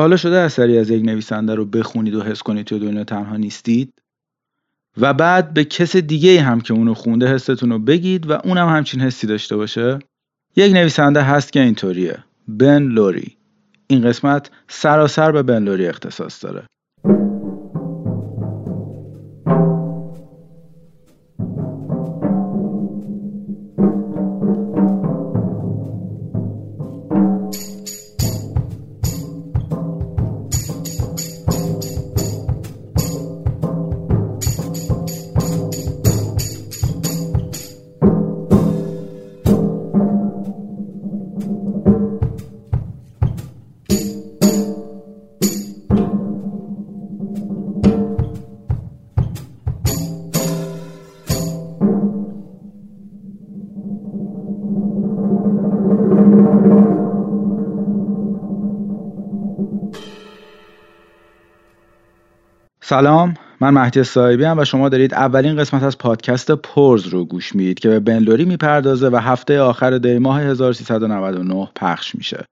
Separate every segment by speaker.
Speaker 1: حالا شده اثری از یک نویسنده رو بخونید و حس کنید تو دنیا تنها نیستید. و بعد به کس دیگه هم که اونو خونده حستون رو بگید و اونم همچین حسی داشته باشه. یک نویسنده هست که اینطوریه. بن لوری. این قسمت سراسر به بن لوری اختصاص داره. سلام من مهدی صاحبی‌ام و شما دارید اولین قسمت از پادکست پرز رو گوش می‌دید که به بن لوری می‌پردازه و هفته آخر دی ماه 1399 پخش میشه.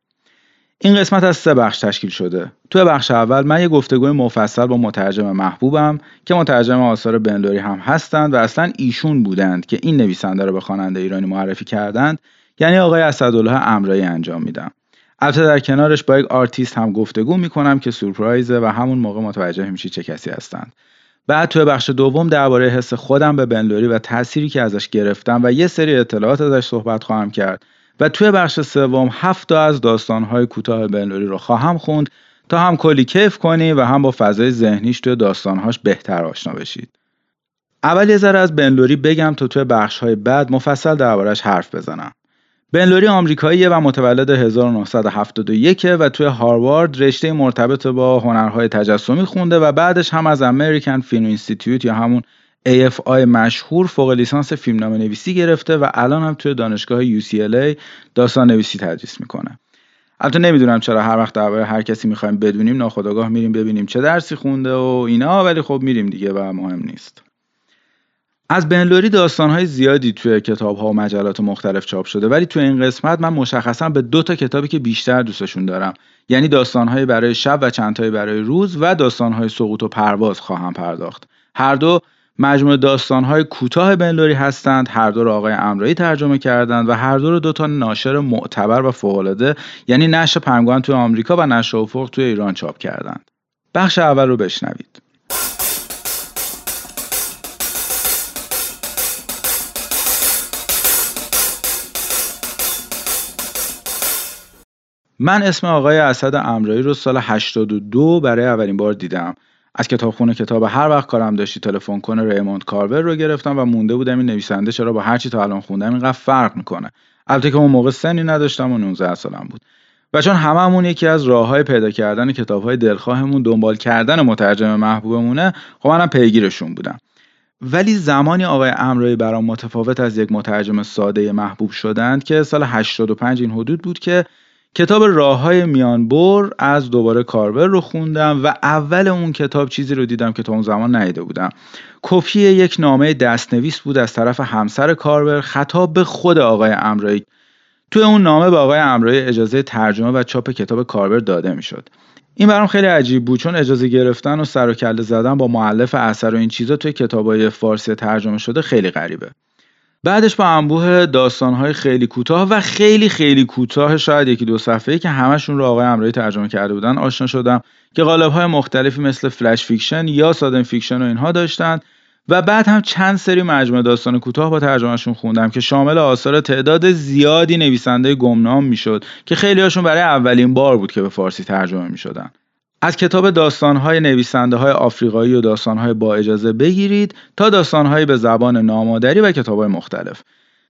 Speaker 1: این قسمت از سه بخش تشکیل شده. توی بخش اول من یه گفتگوی مفصل با مترجم محبوبم که مترجم آثار بن لوری هم هستند و اصلا ایشون بودند که این نویسنده رو به خواننده ایرانی معرفی کردند یعنی آقای اسدالله امرایی انجام میدم. البته در کنارش با یک آرتیست هم گفتگو می‌کنم که سورپرایزه و همون موقع متوجه میشی چه کسی هستند بعد توی بخش دوم درباره حس خودم به بنلوری و تأثیری که ازش گرفتم و یه سری اطلاعات ازش صحبت خواهم کرد و توی بخش سوم هفت از داستانهای کوتاه بنلوری رو خواهم خوند تا هم کلی کیف کنی و هم با فضای ذهنیش توی داستانهاش بهتر آشنا بشید. اول یه ذره از بنلوری بگم تا توی بخشهای بعد مفصل دربارش حرف بزنم. بنلوری آمریکاییه و متولد 1971 و توی هاروارد رشته مرتبط با هنرهای تجسمی خونده و بعدش هم از امریکن فیلم اینستیتوت یا همون AFI مشهور فوق لیسانس فیلمنامه نویسی گرفته و الان هم توی دانشگاه UCLA داستان نویسی تدریس می‌کنه. البته نمی‌دونم چرا هر وقت درباره هر کسی می‌خوایم بدونیم ناخداگاه میریم ببینیم چه درسی خونده و اینا ولی خب میریم دیگه و مهم نیست. از بنلوری داستانهای زیادی توی کتاب ها و مجلات مختلف چاپ شده ولی توی این قسمت من مشخصا به دو تا کتابی که بیشتر دوستشون دارم. یعنی داستانهای برای شب و چندتایی برای روز و داستانهای سقوط و پرواز خواهم پرداخت. هر دو مجموعه داستانهای کوتاه بنلوری هستند هر دو رو آقای امرایی ترجمه کردند و هر دو رو دو تا ناشر معتبر و فوقالعاده یعنی نشر پنگوان توی آمریکا و نشر افق توی ایران چاپ کردند. بخش اول رو بشنوید. من اسم آقای اسد امرایی رو سال 82 برای اولین بار دیدم. از کتابخونه کتاب هر وقت کارم داشتی تلفن کنه ریموند کارور رو گرفتم و مونده بودم این نویسنده چرا با هر چی تا الان خوندم اینقدر فرق می‌کنه. البته که اون موقع سنی نداشتم و 19 سالم بود. و چون هممون یکی از راه های پیدا کردن کتاب های دلخواهمون دنبال کردن مترجم محبوبمونه خب منم پیگیرشون بودم. ولی زمانی آقای امرایی برام متفاوت از یک مترجم ساده محبوب شدند که سال 85 این حدود بود که کتاب راه های میانبر از دوباره کاربر رو خوندم و اول اون کتاب چیزی رو دیدم که تا اون زمان ندیده بودم. کپی یک نامه دستنویس بود از طرف همسر کاربر خطاب به خود آقای امرایی. توی اون نامه به آقای امرایی اجازه ترجمه و چاپ کتاب کاربر داده می‌شد. این برام خیلی عجیب بود چون اجازه گرفتن و سر و کله زدن با معلف اثر و این چیزا توی کتابای فارسی ترجمه شده خیلی غریبه. بعدش با انبوه داستانهای خیلی کوتاه و خیلی خیلی کوتاه شاید یکی دو صفحه‌ای که همشون رو آقای امرایی ترجمه کرده بودن آشنا شدم که قالب‌های مختلفی مثل flash fiction یا sudden fiction و اینها داشتن و بعد هم چند سری مجموعه داستان کوتاه با ترجمهشون خوندم که شامل آثار تعداد زیادی نویسنده گمنام می‌شد که خیلی هاشون برای اولین بار بود که به فارسی ترجمه می‌شدن. از کتاب داستانهای نویسنده های آفریقایی و داستانهای با اجازه بگیرید تا داستانهایی به زبان نامادری و کتابهای مختلف.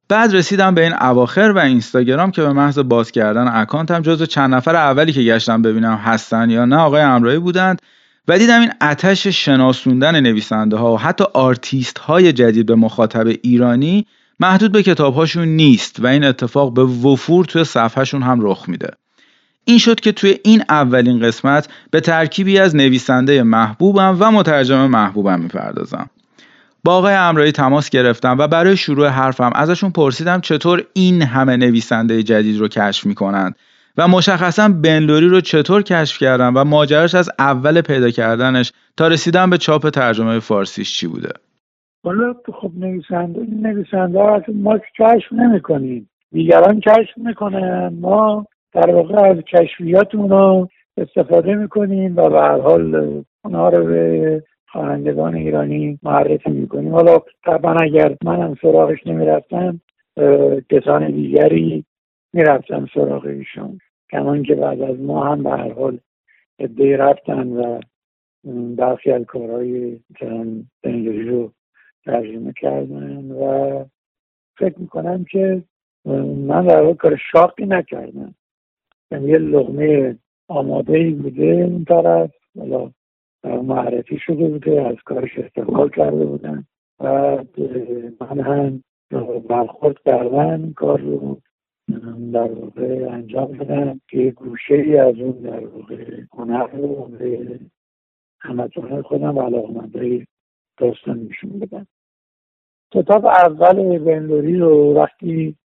Speaker 1: بعد رسیدم به این اواخر و اینستاگرام که به محض باز کردن اکانتم جزو چند نفر اولی که گشتم ببینم هستن یا نه آقای امرایی بودند و دیدم این عطش شناسوندن نویسنده ها و حتی آرتیست های جدید به مخاطب ایرانی محدود به کتابهاشون نیست و این اتفاق به وفور توی صفحهشون هم رخ میده. این شد که توی این اولین قسمت به ترکیبی از نویسنده محبوبم و مترجم محبوبم می‌پردازم. با آقای امرایی تماس گرفتم و برای شروع حرفم ازشون پرسیدم چطور این همه نویسنده جدید رو کشف می‌کنند و مشخصا بنلوری رو چطور کشف کردن و ماجراش از اول پیدا کردنش تا رسیدن به چاپ ترجمه فارسیش چی بوده.
Speaker 2: حالا خب نویسنده نویسنده ما کشف نمی‌کنیم. دیگران کشف می‌کنن ما در واقع از کشفیاتمون رو استفاده می‌کنیم و به هر حال اونها رو به خوانندگان ایرانی معرفی می‌کنیم. حالا طبعا اگر منم سراغش نمی‌رفتم کسان دیگری می‌رفتم سراغ ایشون کمان که بعد از ما هم به هر حال ادهی رفتن و برخی از کارهای بنگری رو ترجمه کردن و فکر می‌کنم که من در واقع کار شاقی نکردم. یه لغمه آماده ای بوده اون طرف. حالا معرفی شده بوده از کارش استقبال کرده بودن. و من هم برخورد کردن کار رو در واقع انجام بدم که گوشه ای از اون در واقع هنر رو به همتون خودم و علاقمندهای داستان میشون بدم کتاب اول بندوری رو وقتی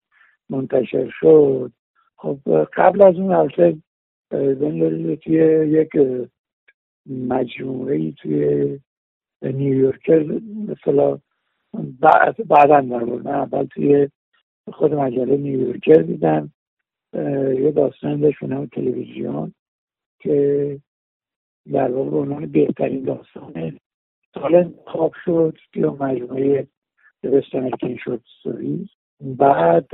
Speaker 2: منتشر شد خب قبل از اون البته بندوری رو توی یک مجموعه ای توی نیویورکر مثلا بعدا در اول توی خود مجله نیویورکر دیدم یه داستان داشت به تلویزیون که در واقع به عنوان بهترین داستان سال انتخاب شد توی مجموعه دوستان کین شد سوریز بعد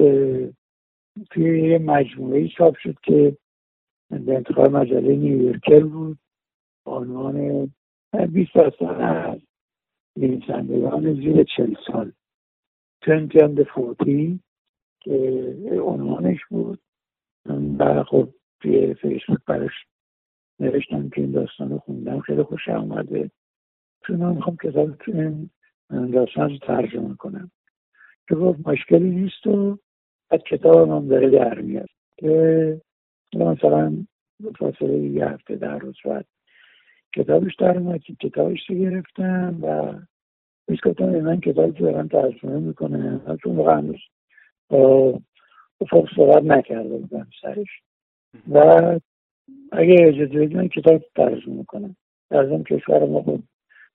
Speaker 2: توی یه مجموعه چاپ شد که به انتخاب مجله نیویورکر بود. عنوان 20 داستان از نویسندگان زیر چل سال. 20 and 40 که عنوانش بود. و خب توی فیسبوک براش نوشتم که این داستان رو خوندم. خیلی خوش آمده چون می‌خوام کتاب این داستان رو ترجمه کنم. که گفت مشکلی نیست و از کتاب من داره در میاد که مثلا فاصله یه هفته در روز بعد کتابش در اومد که کتابش رو گرفتم و بهش گفتم من کتاب رو دارم ترجمه می‌کنه چون واقعا هنوز افق صحبت نکرده بودم سرش. و اگه اجازه بدید من کتاب ترجمه کنم در ضمن کشور ما خب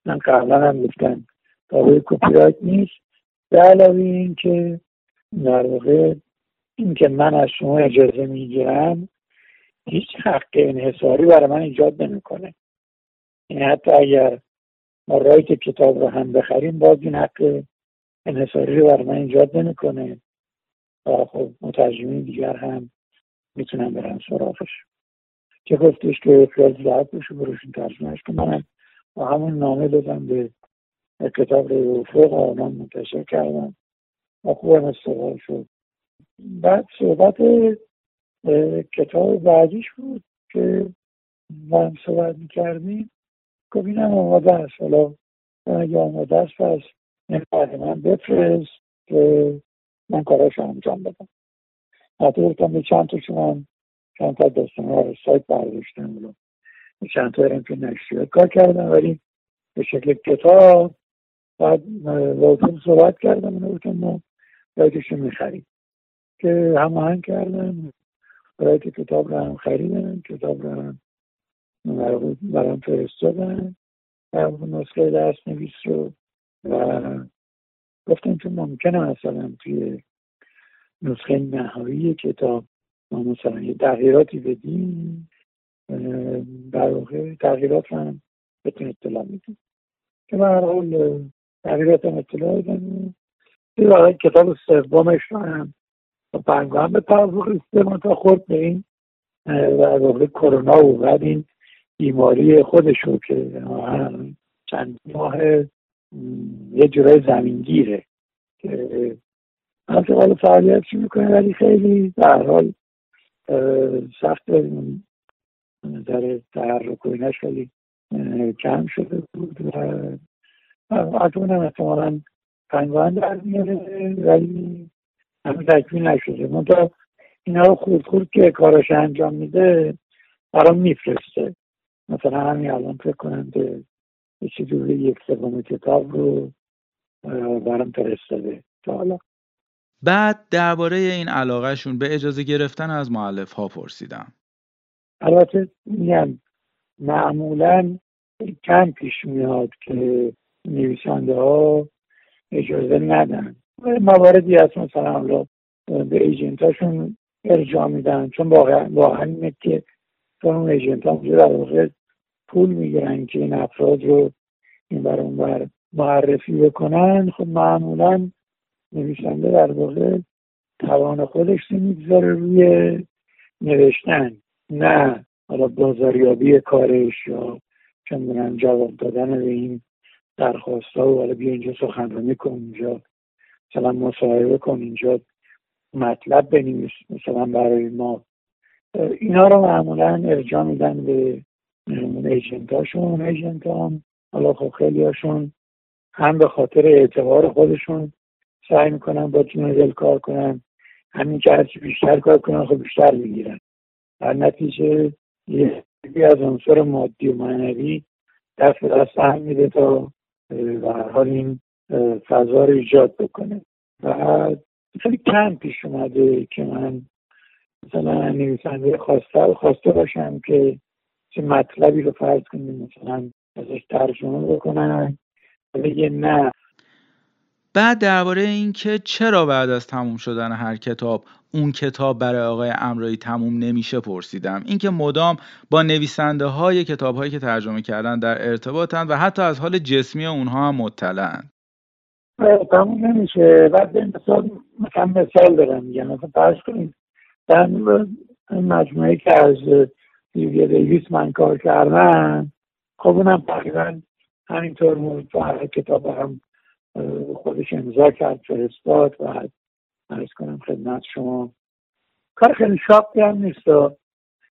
Speaker 2: من قبلا هم گفتم داروی کپی رایت نیست. به علاوه این که در واقع این که من از شما اجازه می‌گیرم هیچ حق انحصاری برای من ایجاد نمی‌کنه. یعنی حتی اگر ما رایت کتاب رو هم بخریم باز این حق انحصاری رو برای من ایجاد نمی‌کنه. و خب مترجمین دیگر هم می‌تونن برن سراغش. که گفتش که خیال زهد بشه بروشون ترجمهش که منم با همون نامه دادم به کتاب رو فوق آنان منتشر کردم. استقبال شد. بعد صحبت کتاب بعدیش بود که من صحبت می‌کردیم. گفت اینم آماده است. حالا اگه آماده است پس این من بفرست که من کاراش انجام بدم. حتی گفتم به چند تاشون من چند تا داستان ها سایت برداشتم. چند تا که نشریات کار کردم ولی به شکل کتاب بعد با صحبت کردم. و گفتم ما رایتش می‌خریم. که هماهنگ کردم رایت کتاب رو هم خریدم کتاب رو هم برام فرستادن. نسخه دست نویس رو و گفتم که ممکنه مثلا توی نسخه نهایی کتاب ما مثلا یه تغییراتی بدیم. در واقع تغییرات هم بتون اطلاع میدیم. که به هر حال تغییرات هم اطلاع دادم واقعا کتاب سومش رو هم. هم به توافق تا خورد به این در کرونا و بعد این بیماری خودش رو که چند ماه یه جورای زمینگیره که البته حال فعالیتش می‌کنه؟ ولی خیلی در حال سخت در تحرک و خیلی کم شده بود و از اونم احتمالا پنگوان در میاره ولی همه تکمیل نشده. منتها اینا رو خورد خورد که کاراش انجام میده برام میفرسته. مثلا همین الان فکر کنم به چیزی یک سوم کتاب رو برام فرستاده. تا حالا.
Speaker 1: بعد درباره این علاقهشون به اجازه گرفتن از معلف ها پرسیدم.
Speaker 2: البته میگم معمولا کم پیش میاد که نویسنده ها اجازه ندن. مواردی هست مثلا حالا به ایجنتاشون ارجاع میدن چون واقعا واقعا اینه که چون اون ایجنت ها در واقع پول می‌گیرن که این افراد رو این بر اون بر معرفی بکنن خب معمولا نویسنده در واقع توان خودش رو می‌گذاره روی نوشتن نه حالا بازاریابی کارش یا چندان جواب دادن به این درخواست ها و حالا بیا اینجا سخنرانی کن اینجا مثلا مصاحبه کن اینجا مطلب بنویس مثلا برای ما. اینا رو معمولا ارجاع میدن به اون ایجنت هاشون. ایجنت هم حالا خب خیلی هاشون هم به خاطر اعتبار خودشون سعی می‌کنن با تیم دل کار کنن. همین که هرچی بیشتر کار کنن خب بیشتر می‌گیرن. در نتیجه یکی از عنصر مادی و معنوی دست به دست هم میده تا به حال این فضا رو ایجاد بکنه. و خیلی کم پیش اومده که من مثلا نویسنده خواسته خواسته باشم که چه مطلبی رو فرض کنیم مثلا ازش ترجمه بکنن بگه نه.
Speaker 1: بعد درباره اینکه چرا بعد از تموم شدن هر کتاب اون کتاب برای آقای امرایی تموم نمیشه پرسیدم. اینکه مدام با نویسنده های کتاب هایی که ترجمه کردن در ارتباطن و حتی از حال جسمی اونها هم مطلعن.
Speaker 2: تموم نمیشه. بعد مثال مثلا مثال دارم میگم. مثلا فرض کنید در مجموعه که از دیویه دیویس من کار کردن خب اونم تقریبا همینطور مورد کتاب هم خودش امضا کرد فرستاد و عرض کنم خدمت شما. کار خیلی شاقی هم نیست.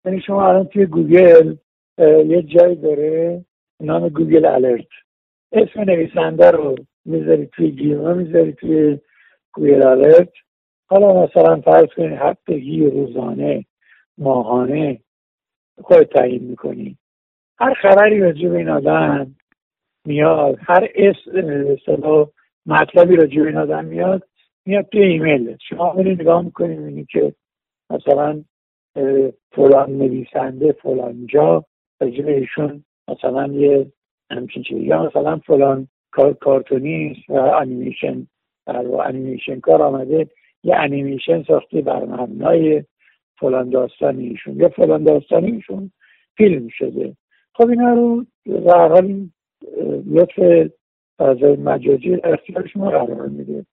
Speaker 2: یعنی شما الان توی گوگل یه جایی داره نام Google Alert. اسم نویسنده رو می‌ذاری توی گیومه می‌ذاری توی Google Alert. حالا مثلا فرض کنید هفتگی روزانه ماهانه خود تعیین می‌کنی. هر خبری راجع به این آدم میاد هر اسم مطلبی راجع به این آدم میاد میاد توی ایمیل. شما میری نگاه می‌کنی می‌بینی که مثلا فلان نویسنده فلان جا راجع ایشون مثلا یه همچین چیزی. یا مثلا فلان کارتونیست و انیمیشن در انیمیشن کار آمده یه انیمیشن ساخته بر مبنای فلان داستانی ایشون. یا فلان داستانی ایشون فیلم شده. خب اینا رو در حال لطف فضای مجازی اختیار شما قرار میده.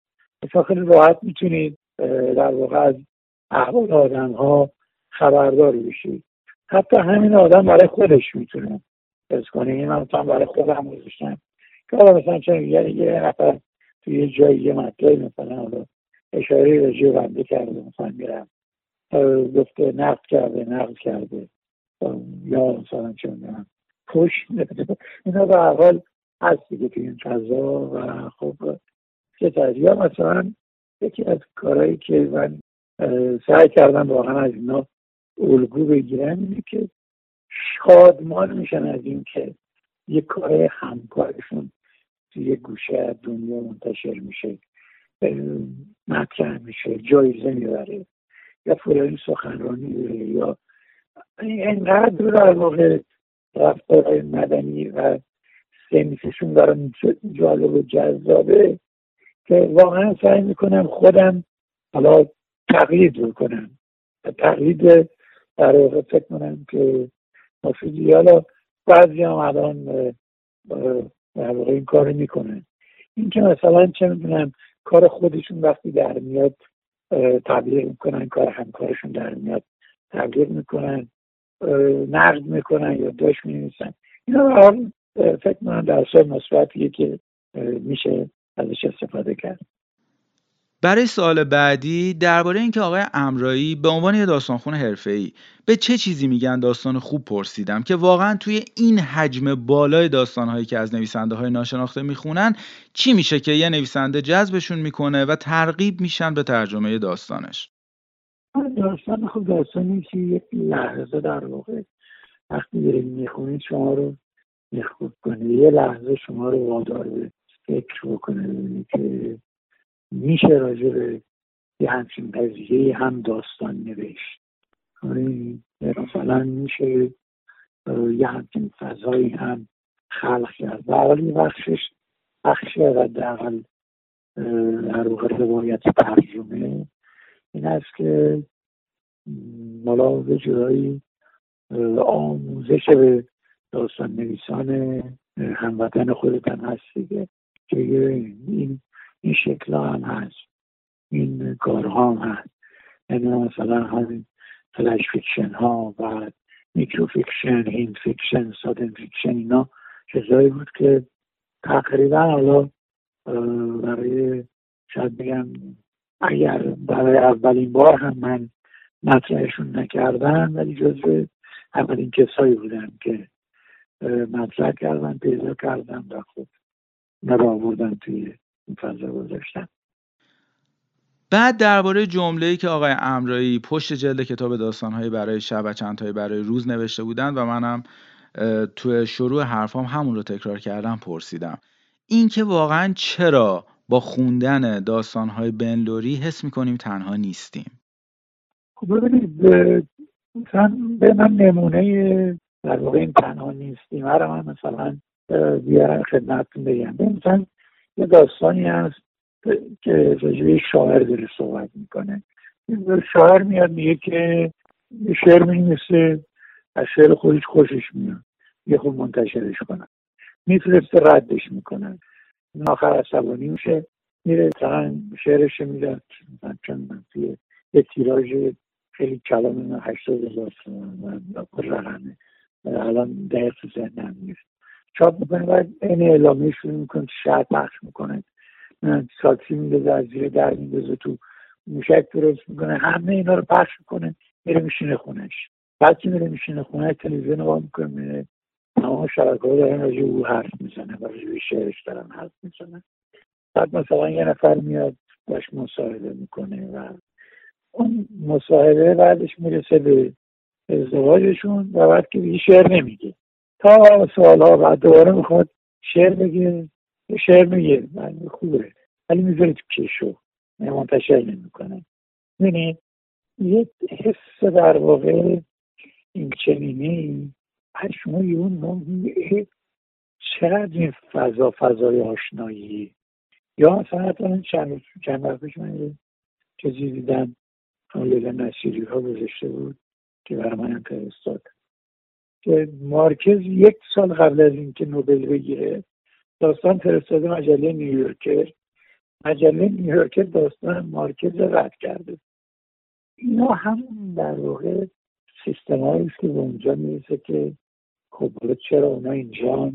Speaker 2: مثلا خیلی راحت می‌تونید در واقع از احوال آدم ها خبردار بشید. حتی همین آدم برای خودش می‌تونه بس کنه. این من برای خودم گذاشتم که مثلا چون یه نفر توی یه جایی یه مطلعی مثلا حالا اشاره رجی بنده کرده مثلا میرم گفته نقد کرده نقد کرده. یا مثلا چه می‌دونم پشت اینا به حال هست دیگه توی این فضا و خب چه یا مثلا یکی از کارهایی که من سعی کردم واقعا از اینا الگو بگیرم اینه که شادمان میشن از این که یه کار همکارشون توی گوشه دنیا منتشر میشه مطرح میشه جایزه می‌بره یا فلانی سخنرانی یا اینقدر در واقع رفتارهای مدنی و سنفشون دارم جالب و جذابه که واقعا سعی می‌کنم خودم حالا تقلید بکنم. تقلید در واقع فکر کنم که مفیدی. حالا بعضی هم الان در واقع این کار می‌کنن. این که مثلا چه می‌دونم کار خودشون وقتی در میاد تبلیغ می‌کنن کار همکارشون در میاد تبلیغ می‌کنن. نقد می‌کنن یا داشت می‌نویسن. اینا فکر کنم درسای مثبتیه که میشه ازش استفاده کرد.
Speaker 1: برای سال بعدی درباره اینکه آقای امرایی به عنوان یه داستانخون حرفه‌ای به چه چیزی میگن داستان خوب پرسیدم که واقعا توی این حجم بالای داستانهایی که از نویسنده های ناشناخته می‌خونن چی میشه که یه نویسنده جذبشون می‌کنه و ترغیب میشن به ترجمه داستانش؟
Speaker 2: داستان خوب داستانی که یک لحظه در واقع وقتی دارید می‌خونید شما رو میخوب کنه. یه لحظه شما رو وادار به فکر بکنه که میشه راجع به یه همچین قضیه هم داستان نوشت. آره، مثلا میشه یه همچین فضایی هم خلق کرد. و اولی بخشش بخش حداقل در واقع روایت ترجمه. این است که مالا به جورایی آموزش به داستان نویسان هموطن خودتن هست دیگه که این این شکل هم هست این کارها هم هست. یعنی مثلا همین flash fiction ها و micro fiction hint fiction sudden fiction اینا چیزایی بود که تقریبا حالا برای شاید بگم اگر برای اولین بار هم من مطرحشون نکردم ولی جزو اولین کسایی بودم که مطرح کردم پیدا کردم و خب نرا آوردم توی این فضا گذاشتم
Speaker 1: بعد درباره جمله‌ای که آقای امرایی پشت جلد کتاب داستانهایی برای شب و چندتایی برای روز نوشته بودند و منم تو شروع حرفام همون رو تکرار کردم پرسیدم. اینکه واقعا چرا با خوندن داستانهای بنلوری حس می‌کنیم تنها نیستیم.
Speaker 2: خب ببینید به من نمونه در واقع این تنها نیستیم. هر من مثلا بیارم خدمتتون بگم. مثلا یه داستانی هست که راجبه شاعر داره صحبت می‌کنه. شاعر میاد میگه که شعر می‌نویسه از شعر خودش خوشش میاد. یه خوب منتشرش کنن میفرسته ردش می‌کنن آخر عصبانی میشه میره مثلا شعرش می‌داد. چون یه تیراژ خیلی کلام هشتاد هزار رقمه. الان دقیق ذهنم نیست. چاپ می‌کنه باید این اعلامیه شروع می‌کنه شهر پخش می‌کنه. ساکسی میدازه از زیر در میدازه تو موشک درست می‌کنه. همه اینا رو پخش می‌کنه میره میشینه خونش. بعد که میره میشینه خونه تلویزیون نگاه می‌کنه میره تمام شبکه ها دارن راجع او حرف می‌زنه و راجع شعرش دارن حرف می‌زنه بعد مثلا یه نفر میاد باش مصاحبه می‌کنه و اون مصاحبه بعدش می‌رسه به ازدواجشون و بعد که شعر نمیگه. تا سالها بعد دوباره می‌خواد شعر بگه شعر میگه. خوبه. ولی می‌ذاره تو کشو. منتشر نمی‌کنه. ببینید یه حس در واقع این چنینی شما یه چقدر این فضا فضای آشنایی؟ یا مثلا حتی چند چند وقت من چیزی دیدم. لیلا نصیری ها گذاشته بود که برای من فرستاد که مارکز یک سال قبل از اینکه نوبل بگیره داستان فرستاده مجله نیویورکر. مجله نیویورکر داستان مارکز رد کرده. اینا هم در واقع سیستم است که به اونجا می‌رسه که خب چرا اونا اینجا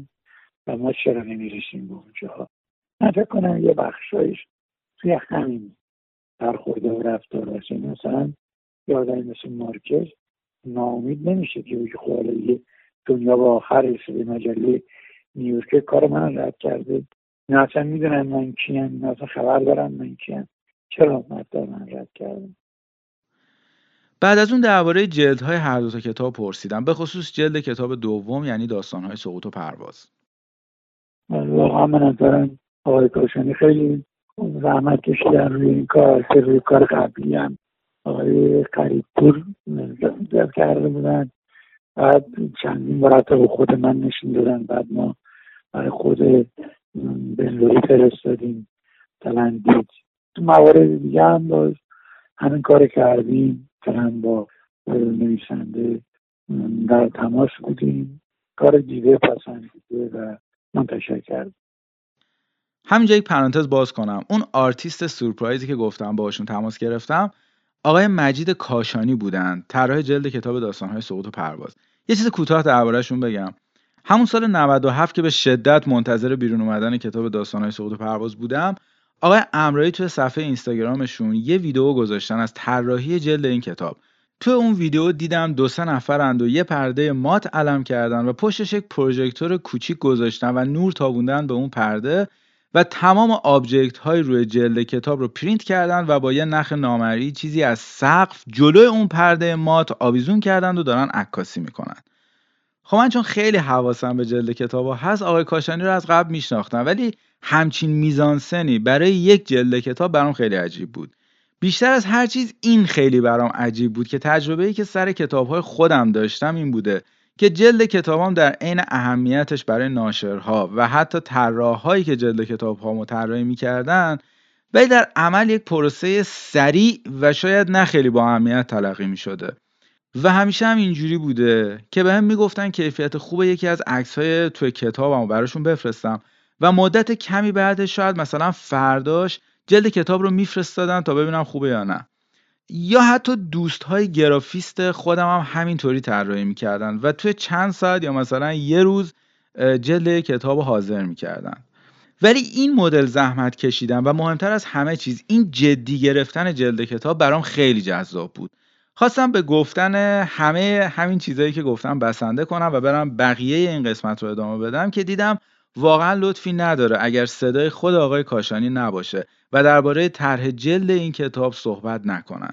Speaker 2: و ما چرا نمی‌رسیم به اونجا من فکر کنم یه بخشایش توی همین برخورده و رفتار باشه مثلا یادم مثل مارکز ناامید نمیشه که بگه خب یه دنیا با آخر رسیده مجله نیویورک کار من رد کرده. نه اصلا می‌دونن من کیم نه اصلا خبر دارم من کیم. چرا مدار من رد کردم
Speaker 1: بعد از اون درباره جلدهای هر دو تا کتاب پرسیدم. به خصوص جلد کتاب دوم یعنی داستانهای سقوط و پرواز.
Speaker 2: واقعا من نظرم آقای کاشانی خیلی زحمت کشیدن روی این کار. که روی کار قبلی هم آقای قریب پور کرده بودن. بعد چندین مرتب خود من نشین دادن. بعد ما برای خود بنلوری فرستادیم. تلندید تو موارد دیگه هم باز همین کار کردیم. مثلا با نویسنده در تماس بودیم. کار دیده پسندیده و منتشر کردیم.
Speaker 1: همینجا یک پرانتز باز کنم. اون آرتیست سورپرایزی که گفتم باشون تماس گرفتم آقای مجید کاشانی بودن. طراح جلد کتاب داستانهای سقوط و پرواز. یه چیز کوتاه دربارهشون بگم. همون سال 97 که به شدت منتظر بیرون اومدن کتاب داستانهای سقوط و پرواز بودم آقای امرایی توی صفحه اینستاگرامشون یه ویدیو گذاشتن از طراحی جلد این کتاب. تو اون ویدیو دیدم دو سه نفرند و یه پرده مات علم کردن و پشتش یک پروژکتور کوچیک گذاشتن و نور تابوندن به اون پرده و تمام object های روی جلد کتاب رو پرینت کردن و با یه نخ نامرئی چیزی از سقف جلوی اون پرده مات آویزون کردن و دارن عکاسی می‌کنن. خب من چون خیلی حواسم به جلد کتاب هست آقای کاشانی رو از قبل میشناختم ولی همچین میزانسنی برای یک جلد کتاب برام خیلی عجیب بود. بیشتر از هر چیز این خیلی برام عجیب بود که تجربه‌ای که سر کتابهای خودم داشتم این بوده که جلد کتابام در عین اهمیتش برای ناشرها و حتی طراحهایی که جلد کتابها طراحی می‌کردن ولی در عمل یک پروسه سریع و شاید نه خیلی با اهمیت تلقی می شده و همیشه هم اینجوری بوده که به هم می‌گفتن کیفیت خوب یکی از عکس های توی کتابم براشون بفرستم. و مدت کمی بعد شاید مثلا فرداش جلد کتاب رو میفرستادن تا ببینم خوبه یا نه. یا حتی دوست های گرافیست خودم هم همینطوری طراحی می‌کردن و توی چند ساعت یا مثلا یه روز جلد کتاب حاضر می‌کردن. ولی این مدل زحمت کشیدن و مهمتر از همه چیز این جدی گرفتن جلد کتاب برام خیلی جذاب بود. خواستم به گفتن همه همین چیزهایی که گفتم بسنده کنم و برم بقیه این قسمت رو ادامه بدم که دیدم واقعا لطفی نداره اگر صدای خود آقای کاشانی نباشه و درباره طرح جلد این کتاب صحبت نکنن.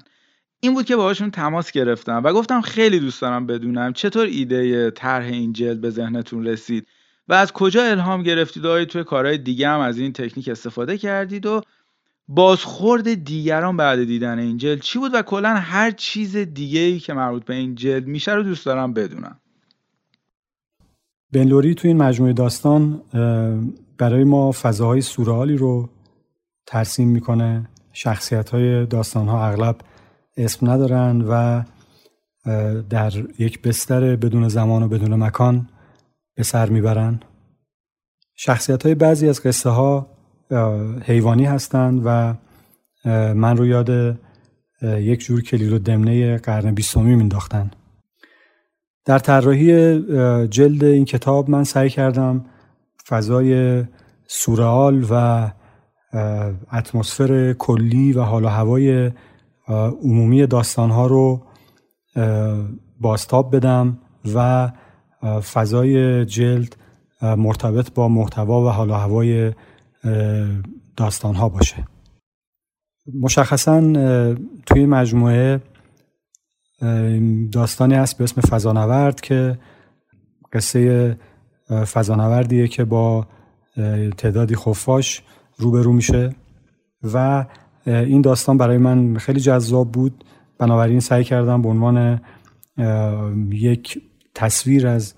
Speaker 1: این بود که باهاشون تماس گرفتم و گفتم خیلی دوست دارم بدونم چطور ایده طرح این جلد به ذهنتون رسید و از کجا الهام گرفتید آیا توی کارهای دیگه هم از این تکنیک استفاده کردید و بازخورد دیگران بعد دیدن این جلد چی بود و کلا هر چیز دیگه ای که مربوط به این جلد میشه رو دوست دارم بدونم.
Speaker 3: بنلوری توی این مجموعه داستان برای ما فضاهای سورئالی رو ترسیم می‌کنه. شخصیت های داستان ها اغلب اسم ندارن و در یک بستر بدون زمان و بدون مکان به سر می‌برن. شخصیت های بعضی از قصه ها حیوانی هستند و من رو یاد یک جور کلیل و دمنه قرن بیستمی مینداختن در طراحی جلد این کتاب من سعی کردم فضای سورئال و اتمسفر کلی و حال و هوای عمومی داستانها رو باستاب بدم و فضای جلد مرتبط با محتوا و حال و هوای داستانها باشه. مشخصا توی مجموعه داستانی هست به اسم فضانورد که قصه فضانوردیه که با تعدادی خفاش روبرو میشه و این داستان برای من خیلی جذاب بود. بنابراین سعی کردم به عنوان یک تصویر از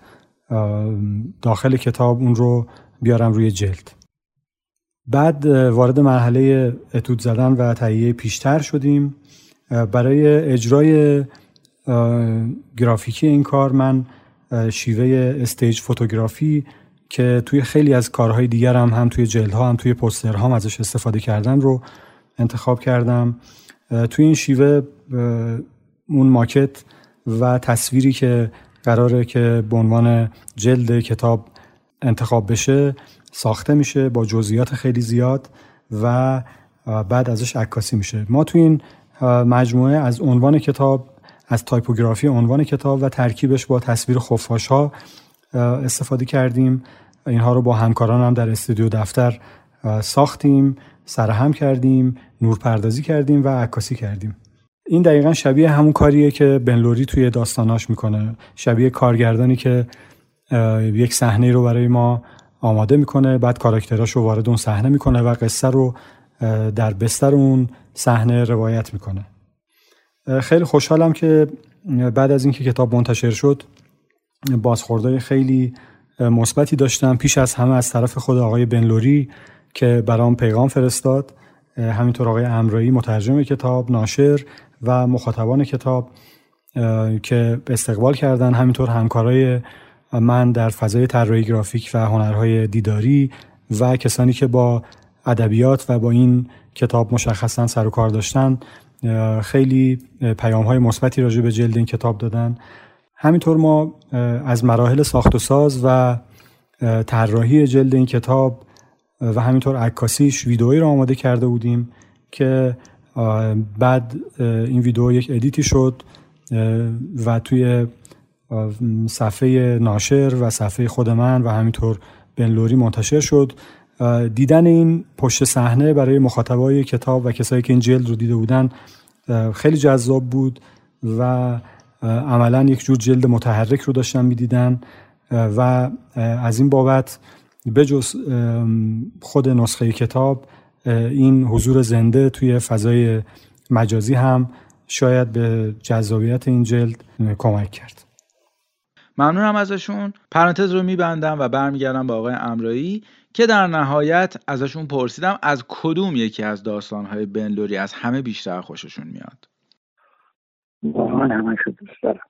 Speaker 3: داخل کتاب اون رو بیارم روی جلد. بعد وارد مرحله اتود زدن و تهیه پیشتر شدیم. برای اجرای گرافیکی این کار. من شیوه استیج فوتوگرافی که توی خیلی از کارهای دیگر هم هم توی جلدها هم توی پوسترها هم ازش استفاده کردن رو انتخاب کردم. توی این شیوه اون ماکت و تصویری که قراره که به عنوان جلد کتاب انتخاب بشه ساخته میشه با جزئیات خیلی زیاد و بعد ازش عکاسی میشه. ما توی این مجموعه از عنوان کتاب از تایپوگرافی عنوان کتاب و ترکیبش با تصویر خفاش ها استفاده کردیم. اینها رو با همکاران هم در استودیو دفتر ساختیم سرهم کردیم نورپردازی کردیم و عکاسی کردیم. این دقیقا شبیه همون کاریه که بنلوری توی داستاناش می‌کنه. شبیه کارگردانی که یک صحنه رو برای ما آماده می‌کنه بعد کاراکتراش رو وارد اون صحنه می‌کنه و قصه رو در بستر اون صحنه روایت می‌کنه. خیلی خوشحالم که بعد از اینکه کتاب منتشر شد بازخوردهای خیلی مثبتی داشتم. پیش از همه از طرف خود آقای بنلوری که برام پیغام فرستاد. همینطور آقای امرایی مترجم کتاب ناشر و مخاطبان کتاب که استقبال کردن. همینطور همکارای من در فضای طراحی گرافیک و هنرهای دیداری و کسانی که با ادبیات و با این کتاب مشخصا سر و کار داشتن. خیلی پیام های مثبتی راجع به جلد این کتاب دادن. همینطور ما از مراحل ساخت و ساز و طراحی جلد این کتاب و همینطور عکاسیش ویدئویی رو آماده کرده بودیم که بعد این ویدیو یک ادیتی شد و توی صفحه ناشر و صفحه خود من و همینطور بنلوری منتشر شد. دیدن این پشت صحنه برای مخاطبای کتاب و کسایی که این جلد رو دیده بودن خیلی جذاب بود و عملا یک جور جلد متحرک رو داشتن می‌دیدن. و از این بابت بجز خود نسخه کتاب این حضور زنده توی فضای مجازی هم شاید به جذابیت این جلد کمک کرد.
Speaker 1: ممنونم ازشون. پرانتز رو میبندم و برمیگردم به آقای امرایی. که در نهایت ازشون پرسیدم از کدوم یکی از داستانهای بنلوری از همه بیشتر خوششون میاد؟
Speaker 2: واقعا همه دوست دارم.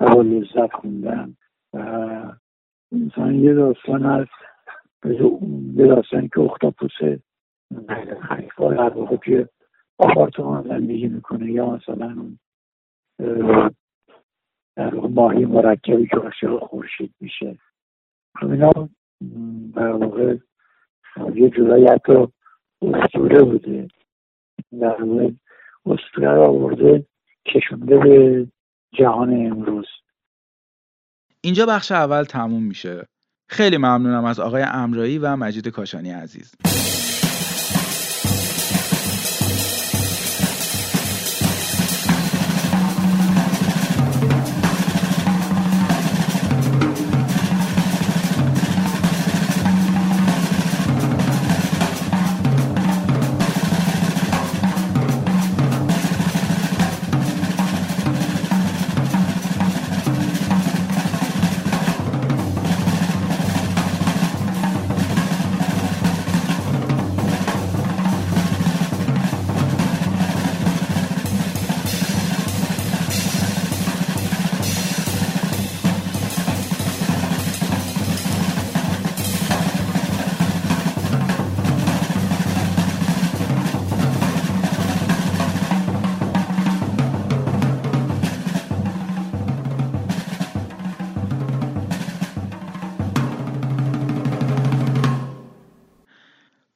Speaker 2: و لذت خوندم و انسان یه داستان هست یه داستانی که اختاپوس خلیفا در واقع توی آپارتمان زندگی می‌کنه یا مثلا اون در ماهی مرکبی که عاشق خورشید میشه. اینا در واقع یه جورایی حتی اسطوره بوده. در واقع اسطوره رو آورده کشونده به جهان امروز.
Speaker 1: اینجا بخش اول تموم میشه. خیلی ممنونم از آقای امرایی و مجید کاشانی عزیز.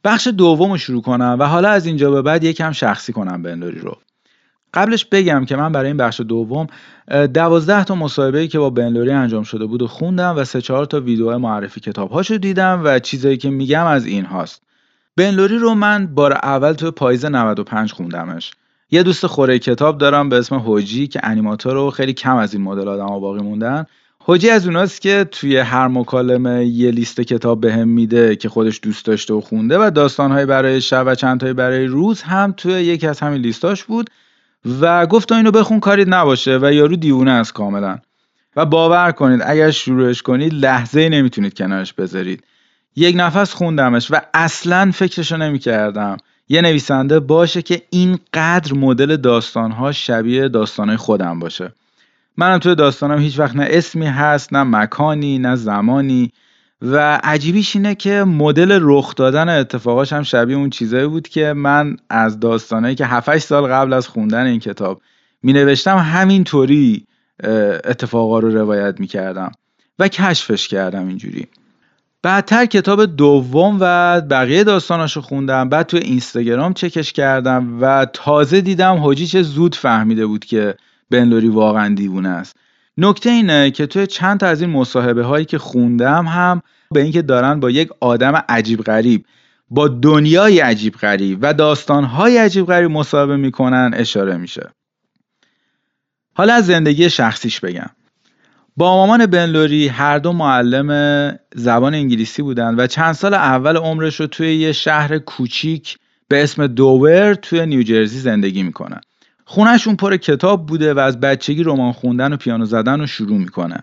Speaker 1: بخش دوم رو شروع کنم و حالا از اینجا به بعد یکم شخصی کنم بندوری رو. قبلش بگم که من برای این بخش دوم دوازده تا مصاحبه که با بنلوری انجام شده بود و خوندم و سه چهار تا ویدیو معرفی کتاب هاشو دیدم و چیزایی که میگم از این هاست. بنلوری رو من بار اول تو پاییز 95 خوندمش. یه دوست خوره کتاب دارم به اسم هوجی که انیماتور رو خیلی کم از این مدل آدم باقی موندن. حاجی از اوناست که توی هر مکالمه یه لیست کتاب بهم به میده که خودش دوست داشته و خونده و داستانهای برای شب و چندتایی برای روز هم توی یکی از همین لیستاش بود و گفت اینو بخون کارید نباشه و یارو دیوونه است کاملا. و باور کنید اگر شروعش کنید لحظه نمی‌تونید کنارش بذارید. یک نفس خوندمش و اصلا فکرشو نمی‌کردم. یه نویسنده باشه که اینقدر مدل داستانها شبیه داستانهای خودم باشه. منم توی داستانم هیچ وقت نه اسمی هست نه مکانی نه زمانی. و عجیبیش اینه که مدل رخ دادن اتفاقاش هم شبیه اون چیزایی بود که من از داستانهایی که 7 سال قبل از خوندن این کتاب می نوشتم همینطوری اتفاقا رو روایت می کردم و کشفش کردم اینجوری. بعدتر کتاب دوم و بقیه داستاناشو خوندم بعد توی اینستاگرام چکش کردم و تازه دیدم حاجی چه زود فهمیده بود که بنلوری واقعا دیوونه است. نکته اینه که توی چند تا از این مصاحبه هایی که خوندم هم به اینکه دارن با یک آدم عجیب غریب با دنیای عجیب غریب و داستانهای عجیب غریب مصاحبه می‌کنن اشاره میشه. حالا از زندگی شخصیش بگم. با مامان بنلوری هر دو معلم زبان انگلیسی بودن و چند سال اول عمرش رو توی یه شهر کوچیک به اسم دوور توی نیوجرسی زندگی می‌کنن. خونهشون پر کتاب بوده و از بچگی رمان خوندن و پیانو زدن رو شروع می‌کنه.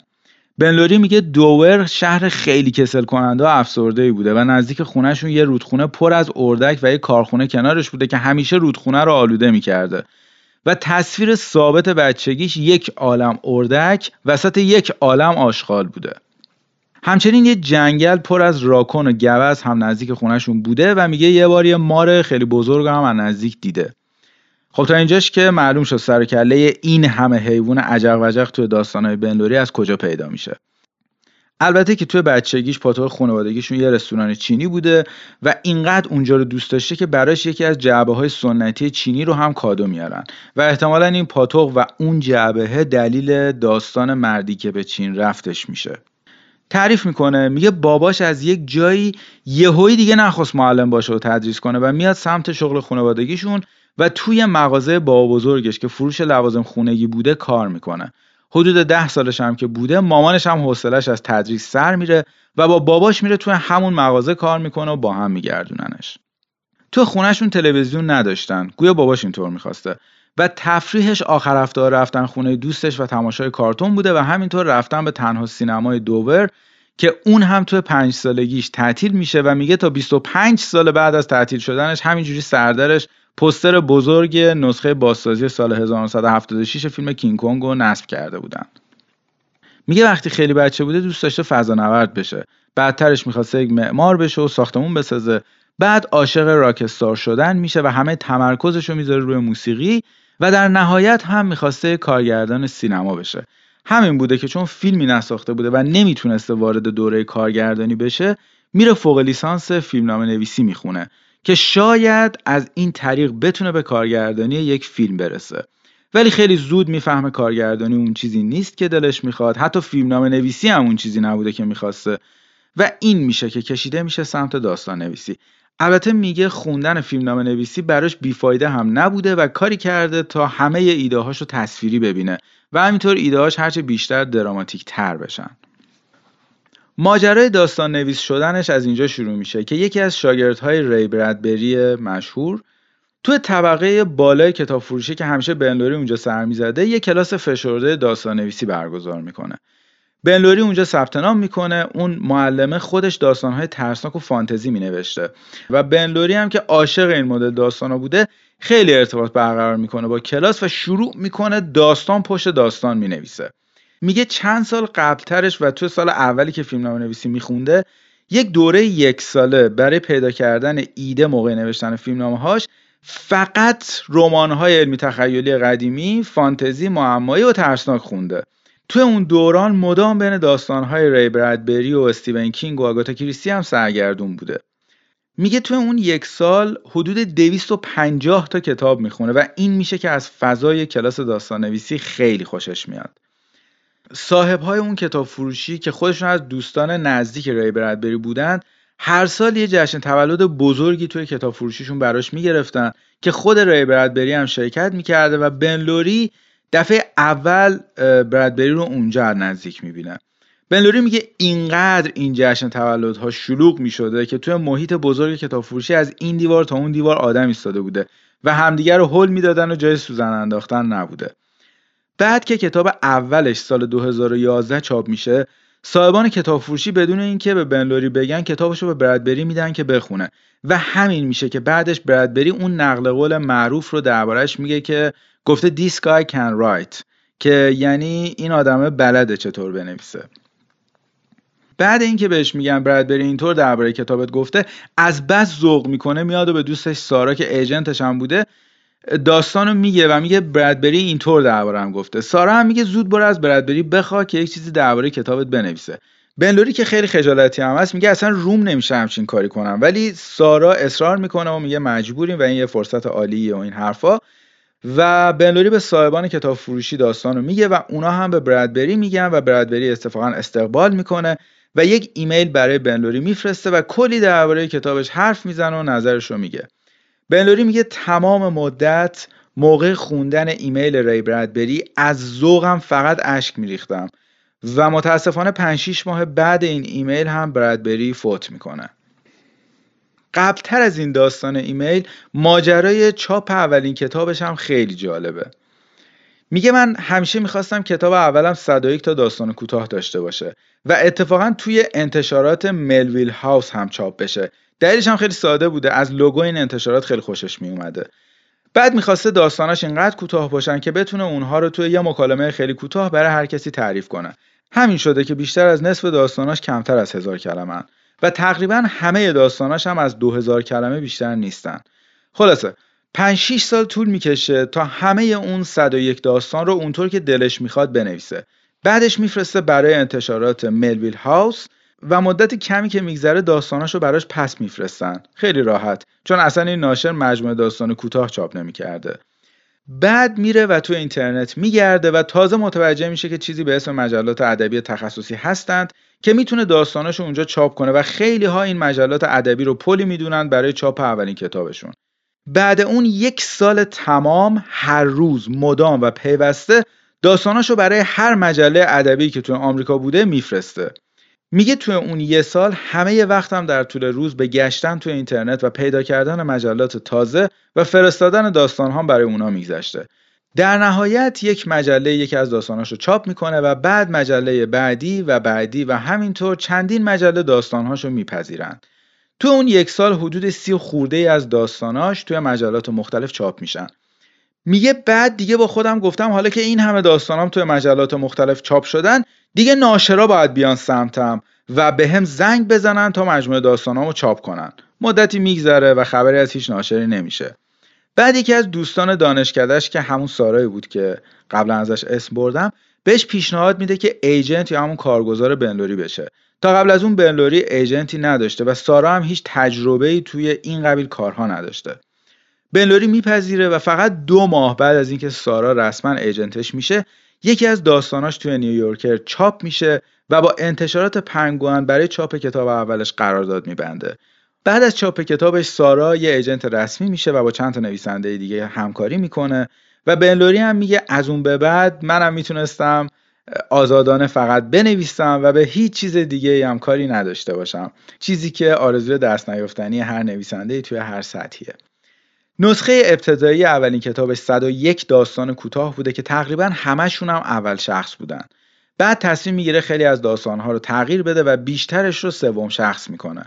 Speaker 1: بنلوری میگه دوور شهر خیلی کسل کننده و افسرده ای بوده و نزدیک خونهشون یه رودخونه پر از اردک و یه کارخونه کنارش بوده که همیشه رودخونه رو آلوده می‌کرده. و تصویر ثابت بچگیش یک عالم اردک وسط یک عالم آشغال بوده. همچنین یه جنگل پر از راکن و گوز هم نزدیک خونهشون بوده و میگه یه بار یه مار خیلی بزرگ هم از نزدیک دیده. خب تا اینجاش که معلوم شد سر کله این همه حیوان عجق وجق توی داستانهای بنلوری از کجا پیدا میشه. البته که توی بچگیش پاتوق خانوادگیشون یه رستوران چینی بوده و اینقدر اونجا رو دوست داشته که براش یکی از جعبه های سنتی چینی رو هم کادو میارن. و احتمالا این پاتوق و اون جعبه دلیل داستان مردی که به چین رفتش میشه. تعریف می‌کنه میگه باباش از یک جایی یهویی دیگه نخواست معلم باشه و تدریس کنه و میاد سمت شغل خانوادگیشون و توی مغازه با بزرگش که فروش لوازم خونگی بوده کار می‌کنه. حدود ده سالش هم که بوده مامانش هم حوصلش از تدریس سر میره و با باباش میره توی همون مغازه کار می‌کنه و با هم میگردوننش. تو خونهشون تلویزیون نداشتن. گویا باباش اینطور می‌خواسته. و تفریحش آخر هفته رفتن خونه دوستش و تماشای کارتون بوده و همینطور رفتن به تنها سینمای دوور که اون هم توی پنج سالگیش تعطیل میشه و میگه تا 25 سال بعد از تعطیل شدنش همینجوری سردرش پستر بزرگ نسخه بازسازی سال 1976 فیلم کینگ کنگ رو نصب کرده بودن. میگه وقتی خیلی بچه بوده دوست داشته فضا نورد بشه. بعدترش می‌خواسته یک معمار بشه و ساختمون بسازه. بعد عاشق راکستار شدن میشه و همه تمرکزش رو می‌ذاره روی موسیقی و در نهایت هم می‌خواسته کارگردان سینما بشه. همین بوده که چون فیلمی نساخته بوده و نمی‌تونسته وارد دوره کارگردانی بشه میره فوق لیسانس فیلمنامه نویسی می‌خونه. که شاید از این طریق بتونه به کارگردانی یک فیلم برسه. ولی خیلی زود می‌فهمه کارگردانی اون چیزی نیست که دلش می‌خواد. حتی فیلمنامه نویسی هم اون چیزی نبوده که می‌خواسته. و این میشه که کشیده میشه سمت داستان نویسی. البته میگه خوندن فیلمنامه نویسی براش بیفایده هم نبوده و کاری کرده تا همه ایده رو تصویری ببینه. و همینطور ایدههاش هرچه بیشتر دراماتیک تر بشن. ماجرای داستان نویس شدنش از اینجا شروع میشه که یکی از شاگردهای ری برادبری مشهور تو طبقه بالای کتاب فروشی که همیشه بنلوری اونجا سر می‌زده یه کلاس فشرده داستان نویسی برگزار می‌کنه. بنلوری اونجا ثبت نام می‌کنه اون معلمه خودش داستانهای ترسناک و فانتزی مینوشته و بنلوری هم که عاشق این مدل داستانا بوده خیلی ارتباط برقرار می‌کنه با کلاس و شروع می‌کنه داستان پشت داستان می‌نویسه. میگه چند سال قبلترش و تو سال اولی که فیلم نویسی میخونده یک دوره یک ساله برای پیدا کردن ایده موقع نوشتن فیلمنامه هاش فقط رمان های علمی تخیلی قدیمی، فانتزی، معمایی و ترسناک خونده. توی اون دوران مدام بین داستان های ری برادبری و استیون کینگ و آگاتا کریستی هم سرگردون بوده. میگه توی اون یک سال حدود 250 تا کتاب می‌خونه و این میشه که از فضای کلاس داستان نویسی خیلی خوشش میاد. صاحب های اون کتاب فروشی که خودشون از دوستان نزدیک ری برادبری بودن هر سال یه جشن تولد بزرگی توی کتاب فروشیشون براش می‌گرفتن که خود ری برادبری هم شرکت می‌کرده و بن لوری دفعه اول برادبری رو اونجا نزدیک می‌بینه بن لوری میگه اینقدر این جشن تولدها شلوغ می‌شده که توی محیط بزرگ کتاب فروشی از این دیوار تا اون دیوار آدم ایستاده بوده و همدیگر رو حل می‌دادن و جای سوزن انداختن نبوده. بعد که کتاب اولش سال 2011 چاپ میشه صاحبان کتاب فروشی بدون اینکه به بنلوری بگن کتابش رو به برادبری میدن که بخونه. و همین میشه که بعدش برادبری اون نقل قول معروف رو دربارش میگه که گفته this guy can write که یعنی این آدمه بلده چطور بنویسه. بعد اینکه بهش میگن برادبری اینطور درباره کتابت گفته از بس ذوق می‌کنه میاد و به دوستش سارا که ایجنتش هم بوده داستانو میگه و میگه برادبری اینطور دربارم گفته. سارا هم میگه زود برو از برادبری بخوا که یک چیزی درباره کتابت بنویسه. بنلوری که خیلی خجالتی هم هست میگه اصلا روم نمیشه همچین کاری کنم. ولی سارا اصرار می‌کنه و میگه مجبوریم و این یه فرصت عالیه و این حرفا. و بنلوری به صاحبان کتاب فروشی داستان رو میگه و اونا هم به برادبری میگن و برادبری اتفاقا استقبال می‌کنه و یک ایمیل برای بنلوری میفرسته و کلی درباره کتابش حرف می‌زنه و نظرش رو میگه. بنلوری میگه تمام مدت موقع خوندن ایمیل ری برادبری از ذوقم فقط اشک میریختم و متاسفانه 5 6 ماه بعد این ایمیل هم برادبری فوت می‌کنه. قبلتر از این داستان ایمیل ماجرای چاپ اولین کتابش هم خیلی جالبه. میگه من همیشه می‌خواستم کتاب اولم 101 تا داستان کوتاه داشته باشه و اتفاقا توی انتشارات ملویل هاوس هم چاپ بشه. دلیلش هم خیلی ساده بوده. از لوگو این انتشارات خیلی خوشش می اومده بعد می‌خواسته داستاناش اینقدر کوتاه باشن که بتونه اونها رو توی یه مکالمه خیلی کوتاه برای هر کسی تعریف کنه. همین شده که بیشتر از نصف داستاناش کمتر از هزار کلمه و تقریبا همه داستاناش هم از دو هزار کلمه بیشتر نیستن. خلاصه 5 6 سال طول می‌کشه تا همه اون 101 داستان رو اونطور که دلش می‌خواد بنویسه. بعدش میفرسته برای انتشارات ملویل هاوس و مدت کمی که میگذره داستاناشو براش پس میفرستن. خیلی راحت. چون اصلا این ناشر مجموعه داستان کوتاه چاپ نمی‌کرده. بعد میره و تو اینترنت میگرده و تازه متوجه میشه که چیزی به اسم مجلات ادبی تخصصی هستند که می‌تونه داستاناشو اونجا چاپ کنه و خیلی ها این مجلات ادبی رو پلی می‌دونن برای چاپ اولین کتابشون. بعد اون یک سال تمام هر روز مدام و پیوسته داستاناشو برای هر مجله ادبی که تو آمریکا بوده میفرسته. میگه توی اون یه سال همه وقتم در طول روز به گشتن توی اینترنت و پیدا کردن مجلات تازه و فرستادن داستان برای اونا میگذشته. در نهایت یک مجله یکی از داستاناش رو چاپ می‌کنه و بعد مجله بعدی و بعدی و همینطور چندین مجله داستانهاش رو میپذیرن. تو اون یک سال حدود سی خورده ای از داستاناش توی مجلات مختلف چاپ میشن. میگه بعد دیگه با خودم گفتم حالا که این همه داستانام توی مجلات مختلف چاپ شدن دیگه ناشرا باید بیان سمتم و به هم زنگ بزنن تا مجموعه داستانامو چاپ کنن. مدتی میگذره و خبری از هیچ ناشری نمیشه. بعد یکی از دوستان دانشکدهش که همون سارایی بود که قبلا ازش اسم بردم بهش پیشنهاد میده که ایجنت یا همون کارگزار بنلوری بشه. تا قبل از اون بنلوری ایجنتی نداشته و سارا هم هیچ تجربه ای توی این قبیل کارها نداشته. بنلوری میپذیره و فقط دو ماه بعد از اینکه سارا رسما ایجنتش میشه یکی از داستاناش توی نیویورکر چاپ میشه و با انتشارات پنگوان برای چاپ کتاب اولش قرارداد میبنده. بعد از چاپ کتابش سارا یه ایجنت رسمی میشه و با چند تا نویسنده دیگه همکاری می‌کنه و بنلوری هم میگه از اون به بعد منم می‌تونستم آزادانه فقط بنویسم و به هیچ چیز دیگه هم کاری نداشته باشم. چیزی که آرزوی دست نیافتنی هر نویسنده توی هر سطحیه. نسخه ابتدایی اولین کتابش 101 داستان کوتاه بوده که تقریبا همشون هم اول شخص بودن. بعد تصمیم می‌گیره خیلی از داستانها رو تغییر بده و بیشترش رو سوم شخص می‌کنه.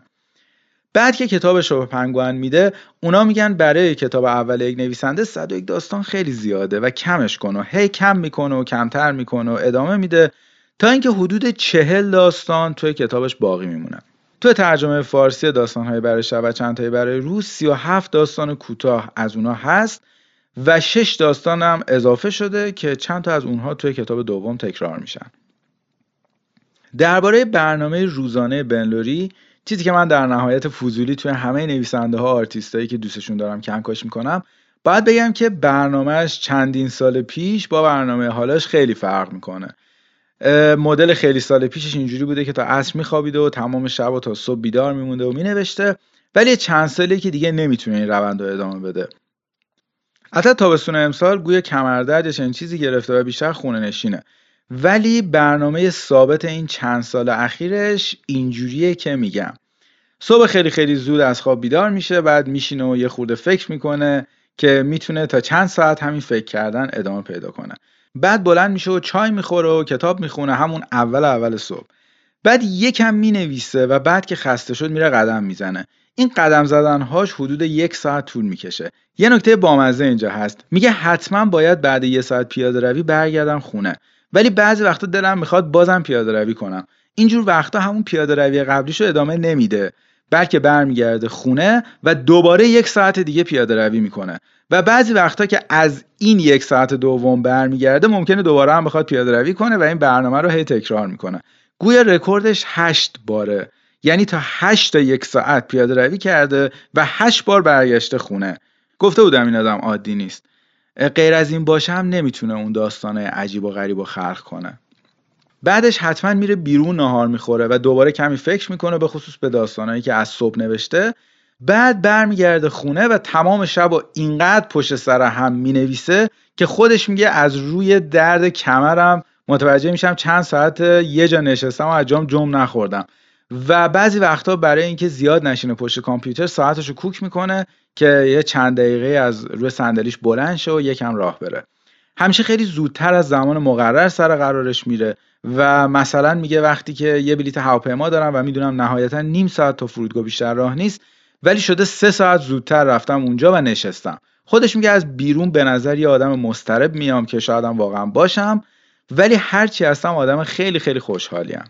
Speaker 1: بعد که کتابش رو به پنگوان میده اونا میگن برای کتاب اول یک نویسنده 101 داستان خیلی زیاده و کمش کن و هی کم می‌کنه و کمتر می‌کنه و ادامه میده تا اینکه حدود چهل داستان توی کتابش باقی میمونه. تو ترجمه فارسی داستانهای برای شب و چندتایی برای روز 37 داستان کوتاه از اونها هست و 6 داستان هم اضافه شده که چند تا از اونها توی کتاب دوم تکرار میشن. درباره برنامه روزانه بنلوری چیزی که من در نهایت فضولی توی همه نویسنده ها آرتیستایی که دوستشون دارم کنکاش می‌کنم باید بگم که برنامهش چندین سال پیش با برنامه حالش خیلی فرق می‌کنه. مدل خیلی سال پیشش اینجوری بوده که تا عصر میخوابیده و تمام شب و تا صبح بیدار میمونده و مینوشته ولی چند سالی که دیگه نمی‌تونه این روند رو ادامه بده. حتی تابستون امسال گویا کمردرد چنین چیزی گرفته و بیشتر خونه نشینه. ولی برنامه ثابت این چند سال اخیرش اینجوریه که میگم. صبح خیلی خیلی زود از خواب بیدار میشه بعد میشینه و یه خورده فکر می‌کنه که می‌تونه تا چند ساعت همین فکر کردن ادامه پیدا کنه. بعد بلند میشه و چای می‌خوره و کتاب می‌خونه همون اول اول صبح. بعد یکم می‌نویسه و بعد که خسته شد میره قدم می‌زنه. این قدم زدنهاش حدود یک ساعت طول می‌کشه. یه نکته بامزه اینجا هست. میگه حتما باید بعد یه ساعت پیاده روی برگردم خونه. ولی بعضی وقتا دلم می‌خواد بازم پیاده روی کنم. اینجور وقتا همون پیاده روی قبلیشو ادامه نمیده. بلکه برمیگرده خونه و دوباره یک ساعت دیگه پیاده روی می‌کنه. و بعضی وقتا که از این یک ساعت دوم برمیگرده ممکنه دوباره هم بخواد پیاده روی کنه و این برنامه رو هی تکرار می‌کنه. گویا رکوردش هشت باره. یعنی تا هشت تا یک ساعت پیاده روی کرده و هشت بار برگشته خونه. گفته بودم این آدم عادی نیست. غیر از این باشه هم نمی‌تونه اون داستانه عجیب و غریب و خلق کنه. بعدش حتما میره بیرون نهار می‌خوره و دوباره کمی فکر می‌کنه به خصوص به داستانهایی که از صبح نوشته. بعد برمیگرده خونه و تمام شب و اینقدر پشت سر هم می‌نویسه که خودش میگه از روی درد کمرم متوجه میشم چند ساعت یه جا نشستم و از جام نخوردم. و بعضی وقتا برای اینکه زیاد نشینه پشت کامپیوتر ساعتشو کوک می‌کنه که یه چند دقیقه از روی صندلیش بلند شه و یکم راه بره. همیشه خیلی زودتر از زمان مقرر سر قرارش میره. و مثلا میگه وقتی که یه بلیت هواپیما دارم و می‌دونم نهایتا نیم ساعت تا فرودگاه بیشتر راه نیست ولی شده سه ساعت زودتر رفتم اونجا و نشستم. خودش میگه از بیرون به نظر یه آدم مسترب میام که شایدم واقعا باشم ولی هرچی هستم آدم خیلی خیلی خوشحالیم.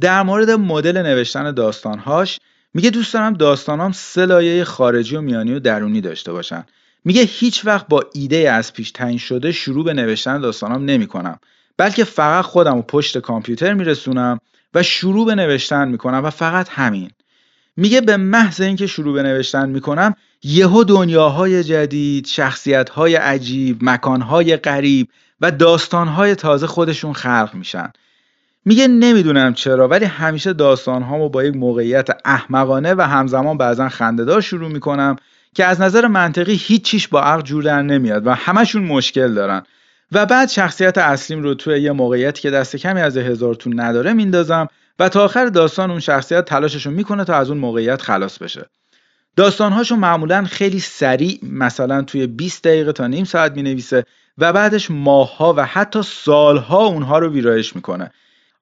Speaker 1: در مورد مدل نوشتن داستانهاش میگه دوست دارم داستانام سه لایه خارجی و میانی و درونی داشته باشن. میگه هیچ وقت با ایده از پیش تعیین شده شروع به نوشتن داستانام نمی‌کنم. بلکه فقط خودم و پشت کامپیوتر میرسونم و شروع به نوشتن می‌کنم و فقط همین. میگه به محض اینکه شروع به نوشتن می‌کنم یهو دنیاهای جدید، شخصیتهای عجیب، مکانهای غریب و داستانهای تازه خودشون خلق میشن. میگه نمی‌دونم چرا ولی همیشه داستانهامو با یک موقعیت احمقانه و همزمان بعضا خندهدار شروع می‌کنم که از نظر منطقی هیچ چیش با عقل جور در نمیاد و همشون مشکل دارن. و بعد شخصیت اصلیم رو توی یه موقعیتی که دست کمی از هزار تون نداره میندازم و تا آخر داستان اون شخصیت تلاشش رو می‌کنه تا از اون موقعیت خلاص بشه. داستانهاشو معمولا خیلی سریع مثلا توی 20 دقیقه تا نیم ساعت می نویسه و بعدش ماهها و حتی سالها اونها رو ویرایش می‌کنه.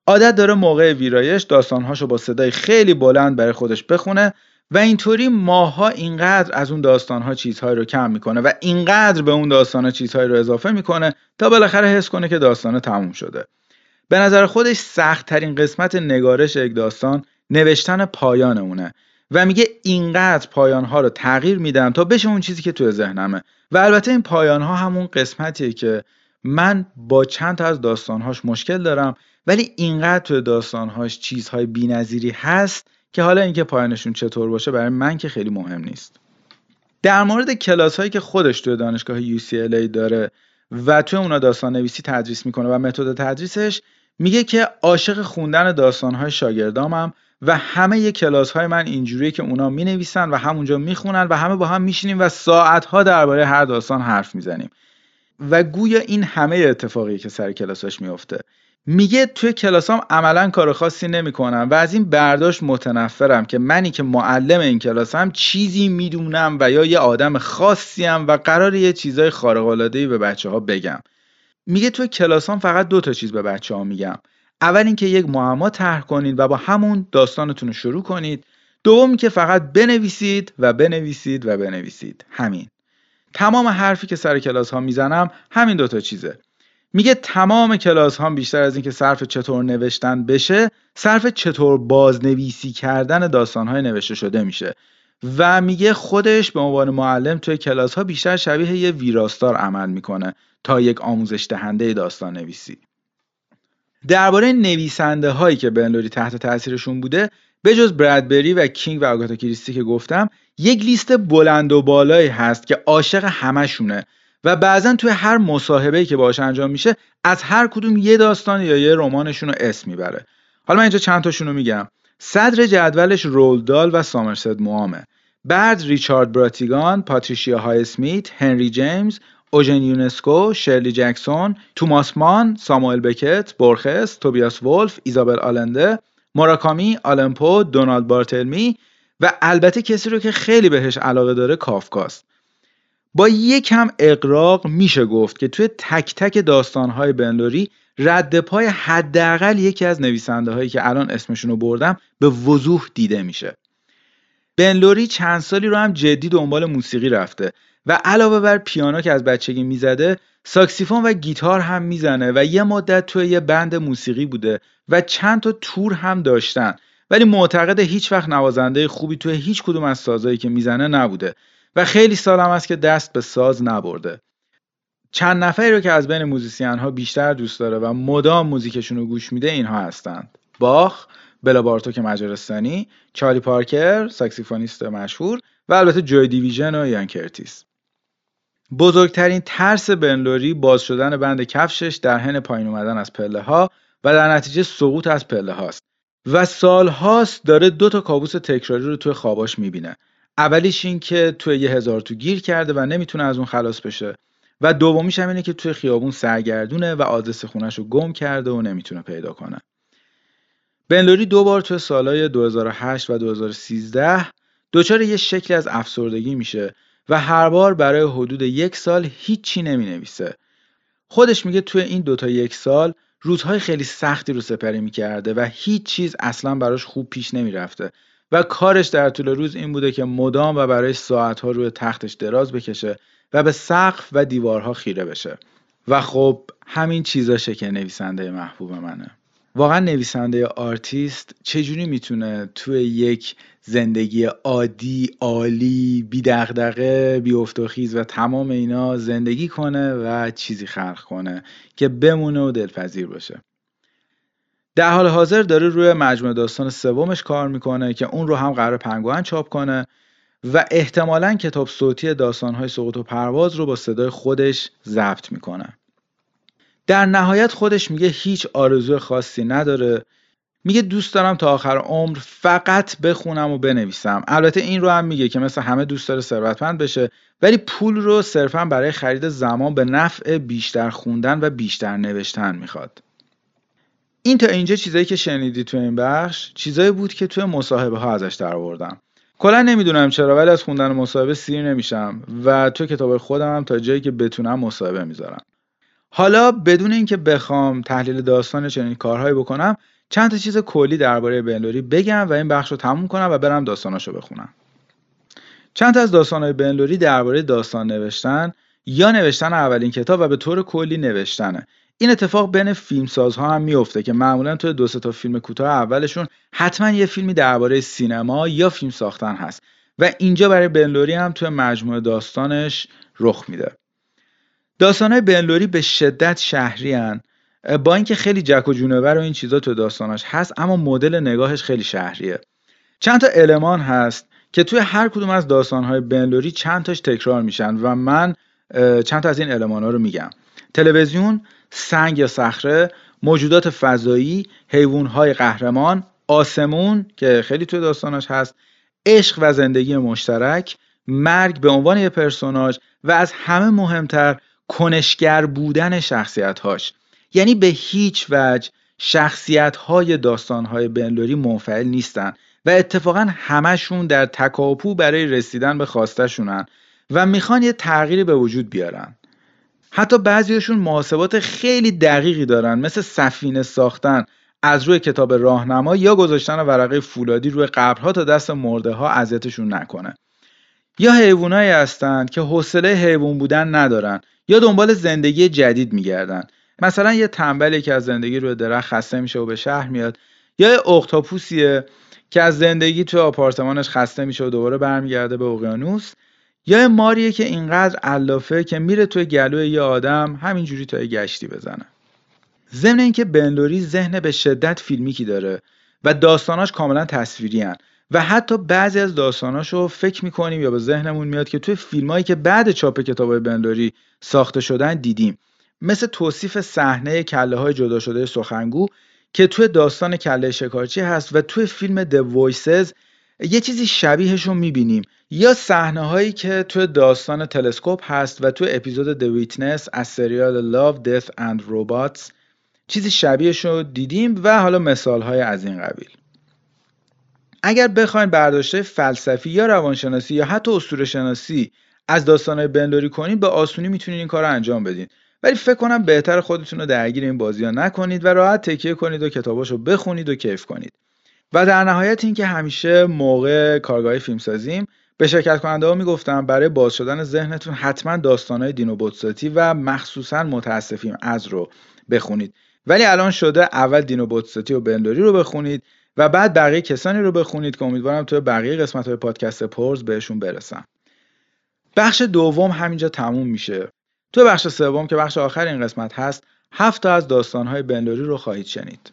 Speaker 1: عادت داره موقع ویرایش داستانهاشو با صدای خیلی بلند برای خودش بخونه و اینطوری ماها اینقدر از اون داستانها چیزهایی رو کم می‌کنه و اینقدر به اون داستانها چیزهایی رو اضافه می‌کنه تا بالاخره حس کنه که داستانه تموم شده. به نظر خودش سخت ترین قسمت نگارش یک داستان نوشتن پایان اونه و میگه اینقدر پایان ها رو تغییر میدم تا بشه اون چیزی که تو ذهنمه. و البته این پایان ها همون قسمتیه که من با چند تا از داستانهاش مشکل دارم ولی اینقدر تو داستانهاش چیزهای بینظیری هست که حالا اینکه پایانشون چطور باشه برای من که خیلی مهم نیست. در مورد کلاس هایی که خودش توی دانشگاه UCLA داره و توی اونا داستان نویسی تدریس می‌کنه و متد تدریسش میگه که عاشق خوندن داستان های شاگردامم و همه ی کلاس های من اینجوریه که اونا می نویسن و همونجا می‌خونن و همه با هم میشینیم و ساعت ها درباره هر داستان حرف می‌زنیم. و گویا این همه اتفاقی که سر کلاساش میفته میگه توی کلاسام عملا کار خاصی نمی‌کنم و از این برداشت متنفرم که منی که معلم این کلاسم چیزی می‌دونم و یا یه آدم خاصیم و قرار یه چیزای خارق العاده به بچه ها بگم. میگه توی کلاسام فقط دو تا چیز به بچه ها میگم. اول اینکه یک معما طرح کنید و با همون داستانتون رو شروع کنید. دوم که فقط بنویسید و بنویسید و بنویسید. همین. تمام حرفی که سر کلاس ها می‌زنم همین دوتا چیزه. میگه تمام کلاس ها بیشتر از اینکه صرف چطور نوشتن بشه صرف چطور بازنویسی کردن داستان های نوشته شده میشه. و میگه خودش به عنوان معلم توی کلاس ها بیشتر شبیه یه ویراستار عمل می‌کنه تا یک آموزش دهنده داستان نویسی درباره نویسنده هایی که بنلوری تحت تاثیرشون بوده به جز برادبری و کینگ و آگاتا کریستی که گفتم یک لیست بلند و بالایی هست که عاشق همشونه و بعضا توی هر مصاحبه‌ای که باهاش انجام میشه از هر کدوم یه داستان یا یه رمانشون رو اسم می‌بره. حالا من اینجا چند تاشون رو میگم. صدر جدولش رولدال و سامرست موامه. بعد ریچارد براتیگان، پاتریشیا های اسمیت، هنری جیمز، اوژن یونسکو، شرلی جکسون، توماس مان، ساموئل بکت، بورخس، توبیاس ولف، ایزابل آلنده، موراکامی، آلمپو، دونالد بارتلمی و البته کسی رو که خیلی بهش علاقه داره کافکاست. با یکم اقراق میشه گفت که توی تک تک داستانهای بنلوری رد پای حداقل یکی از نویسنده هایی که الان اسمشون رو بردم به وضوح دیده میشه. بن لوری چند سالی رو هم جدی دنبال موسیقی رفته و علاوه بر پیانو که از بچگی می‌زده ساکسیفون و گیتار هم می‌زنه و یه مدت توی یه band موسیقی بوده و چند تا تور هم داشتن ولی معتقد هیچ وقت نوازنده خوبی توی هیچ کدوم از سازایی که می‌زنه نبوده و خیلی ساله که دست به ساز نبرده. چند نفری رو که از بین musician ها بیشتر دوست داره و مدام موزیکشون رو گوش میده اینها هستند. باخ بلا بارتوک مجارستانی چارلی پارکر ساکسیفونیست مشهور و البته Joy Division و ایان کرتیس. بزرگترین ترس بن لوری باز شدن بند کفشش در حین پایین اومدن از پله ها و در نتیجه سقوط از پله هاست و سالهاست داره دو تا کابوس تکراری رو توی خواباش می‌بینه. اولیش این که توی یه هزارتو گیر کرده و نمی‌تونه از اون خلاص بشه. و دومیش هم اینه که توی خیابون سرگردونه و آدرس خونش رو گم کرده و نمی‌تونه پیدا کنه. بنلوری دو بار توی سالهای 2008 و 2013 دچار یه شکلی از افسردگی میشه و هر بار برای حدود یک سال هیچی نمی نویسه. خودش میگه توی این دوتا یک سال روزهای خیلی سختی رو سپری می‌کرده و هیچ چیز اصلا براش خوب پیش نمی‌رفته. و کارش در طول روز این بوده که مدام و برای ساعتها روی تختش دراز بکشه و به سقف و دیوارها خیره بشه. و خب همین چیزاشه که نویسنده محبوب منه. واقعا نویسنده آرتیست چجوری می‌تونه توی یک زندگی عادی عالی بی دغدغه بی و تمام اینا زندگی کنه و چیزی خلق کنه که بمونه و دلپذیر باشه؟ در حال حاضر داره روی مجموعه داستان سومش کار می‌کنه که اون رو هم قرار پنگوئن چاپ کنه و احتمالا کتاب صوتی داستانهای سقوط و پرواز رو با صدای خودش ضبط می‌کنه. در نهایت خودش میگه هیچ آرزو خاصی نداره. میگه دوست دارم تا آخر عمر فقط بخونم و بنویسم. البته این رو هم میگه که مثل همه دوست داره ثروتمند بشه ولی پول رو صرفا برای خرید زمان به نفع بیشتر خوندن و بیشتر نوشتن می‌خواد. این تا اینجا چیزایی که شنیدی تو این بخش چیزایی بود که توی مصاحبه ها ازش در آوردم کلا نمی‌دونم چرا ولی از خوندن مصاحبه سیر نمیشم و تو کتاب خودم هم تا جایی که بتونم مصاحبه می‌ذارم. حالا بدون اینکه بخوام تحلیل داستان چنین کارهایی بکنم چند تا چیز کلی درباره بنلوری بگم و این بخش رو تموم کنم و برم داستاناشو بخونم. چند تا از داستانهای بنلوری درباره داستان نوشتن یا نوشتن اولین کتاب و به طور کلی نوشتنه. این اتفاق بین فیلمسازها هم میفته که معمولا توی دو تا فیلم کوتاه اولشون حتما یه فیلمی درباره سینما یا فیلم ساختن هست و اینجا برای بنلوری هم توی مجموعه داستانش رخ میده داستانهای بنلوری به شدت شهری هن. با اینکه خیلی جک و جونور و این چیزا تو داستانش هست اما مدل نگاهش خیلی شهریه چند تا المان هست که توی هر کدوم از داستانهای بنلوری چند تاش تکرار میشن و من چند تا از این المان رو میگم تلویزیون سنگ یا صخره موجودات فضایی حیوانهای قهرمان آسمون که خیلی توی داستانش هست عشق و زندگی مشترک مرگ به عنوان یه پرسوناج و از همه مهمتر کنشگر بودن شخصیتهاش. یعنی به هیچ وجه شخصیت های داستان های بنلوری منفعل نیستن و اتفاقا همشون در تکاپو برای رسیدن به خواستشونن و می‌خوان یه تغییری به وجود بیارن. حتی بعضیشون محاسبات خیلی دقیقی دارن مثل سفینه ساختن از روی کتاب راهنما یا گذاشتن ورقه فولادی روی قبرها تا دست مرده ها اذیتشون نکنه. یا حیوانایی هستند که حوصله حیوان بودن ندارن یا دنبال زندگی جدید میگردن. مثلا یه تنبلی که از زندگی روی درخت خسته میشه و به شهر میاد. یا یه اختاپوسیه که از زندگی توی آپارتمانش خسته میشه و دوباره برمیگرده به اقیانوس. یا یه ماریه که اینقدر علافه که میره توی گلوی یه آدم همینجوری تا گشتی بزنه. ضمن اینکه بنلوری ذهن به شدت فیلمیکی داره و داستاناش کاملا تصویری هن. و حتی بعضی از داستاناش رو فکر می‌کنیم یا به ذهنمون میاد که توی فیلمایی که بعد چاپ کتاب بنلوری ساخته شدن دیدیم. مثل توصیف صحنه کله های جدا شده سخنگو که توی داستان کله شکارچی هست و توی فیلم The Voices یه چیزی شبیهش رو می‌بینیم. یا صحنه هایی که توی داستان تلسکوپ هست و توی اپیزود The Witness از سریال Love, Death and Robots چیزی شبیهش رو دیدیم و حالا مثال های از این قبیل. اگر بخواین برداشته فلسفی یا روانشناسی یا حتی اسطوره شناسی از داستانهای بنلوری کنید به آسونی می‌تونید این کار رو انجام بدین. ولی فکر کنم بهتر خودتون رو درگیر این بازی ها نکنید و راحت تکیه کنید و کتاباش رو بخونید و کیف کنید. و در نهایت اینکه همیشه موقع کارگاه فیلم سازیم به شرکت کننده ها می‌گفتم برای باز شدن ذهنتون حتما داستانهای دینو بوتساتی و مخصوصا متاسفیم از رو بخونید. ولی الان شده اول دینو بوتساتی و بنلوری رو بخونید و بعد بقیه کسانی رو بخونید که امیدوارم توی بقیه قسمت های پادکست پرز بهشون برسم. بخش دوم همینجا تموم میشه. تو بخش سوم که بخش آخر این قسمت هست هفت تا از داستانهای بنلوری رو خواهید شنید.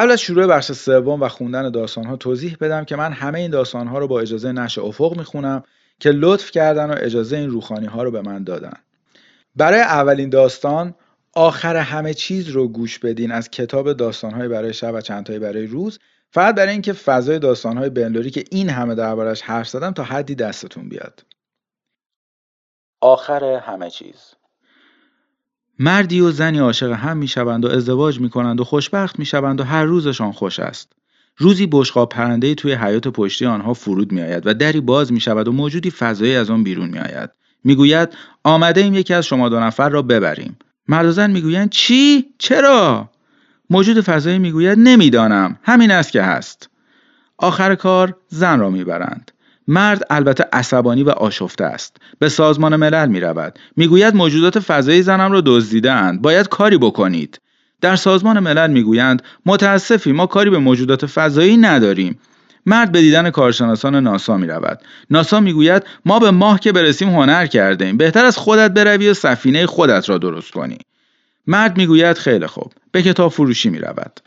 Speaker 1: قبل از شروع بخش سوم و خوندن داستانها توضیح بدم که من همه این داستانها رو با اجازه نشر افق می‌خونم که لطف کردن و اجازه این روخانی ها رو به من دادن. برای اولین داستان آخر همه چیز رو گوش بدین از کتاب داستانهای برای شب و چندتایی برای روز فقط برای اینکه فضای داستانهای بنلوری که این همه دربارش حرف زدم تا حدی دستتون بیاد. آخر همه چیز. مردی و زنی عاشق هم می‌شوند و ازدواج می‌کنند و خوشبخت می‌شوند و هر روزشان خوش است روزی بشقاب پرنده توی حیات پشتی آنها فرود میآید و دری باز می شود و موجودی فضایی از آن بیرون می آید. می‌گوید آمده ایم یکی از شما دو نفر را ببریم. مرد و زن می‌گویند چی؟ چرا؟ موجود فضایی می‌گوید نمی‌دانم همین است که هست آخر کار زن را می‌برند مرد البته عصبانی و آشفته است به سازمان ملل می رود می‌گوید موجودات فضایی زنم را دزدیدند باید کاری بکنید در سازمان ملل می‌گویند متاسفی ما کاری به موجودات فضایی نداریم مرد به دیدن کارشناسان ناسا می رود. ناسا می‌گوید ما به ماه که برسیم هنر کرده ایم. بهتر از خودت بروی و سفینه خودت را درست کنی. مرد می‌گوید خیلی خوب. به کتاب فروشی می رود.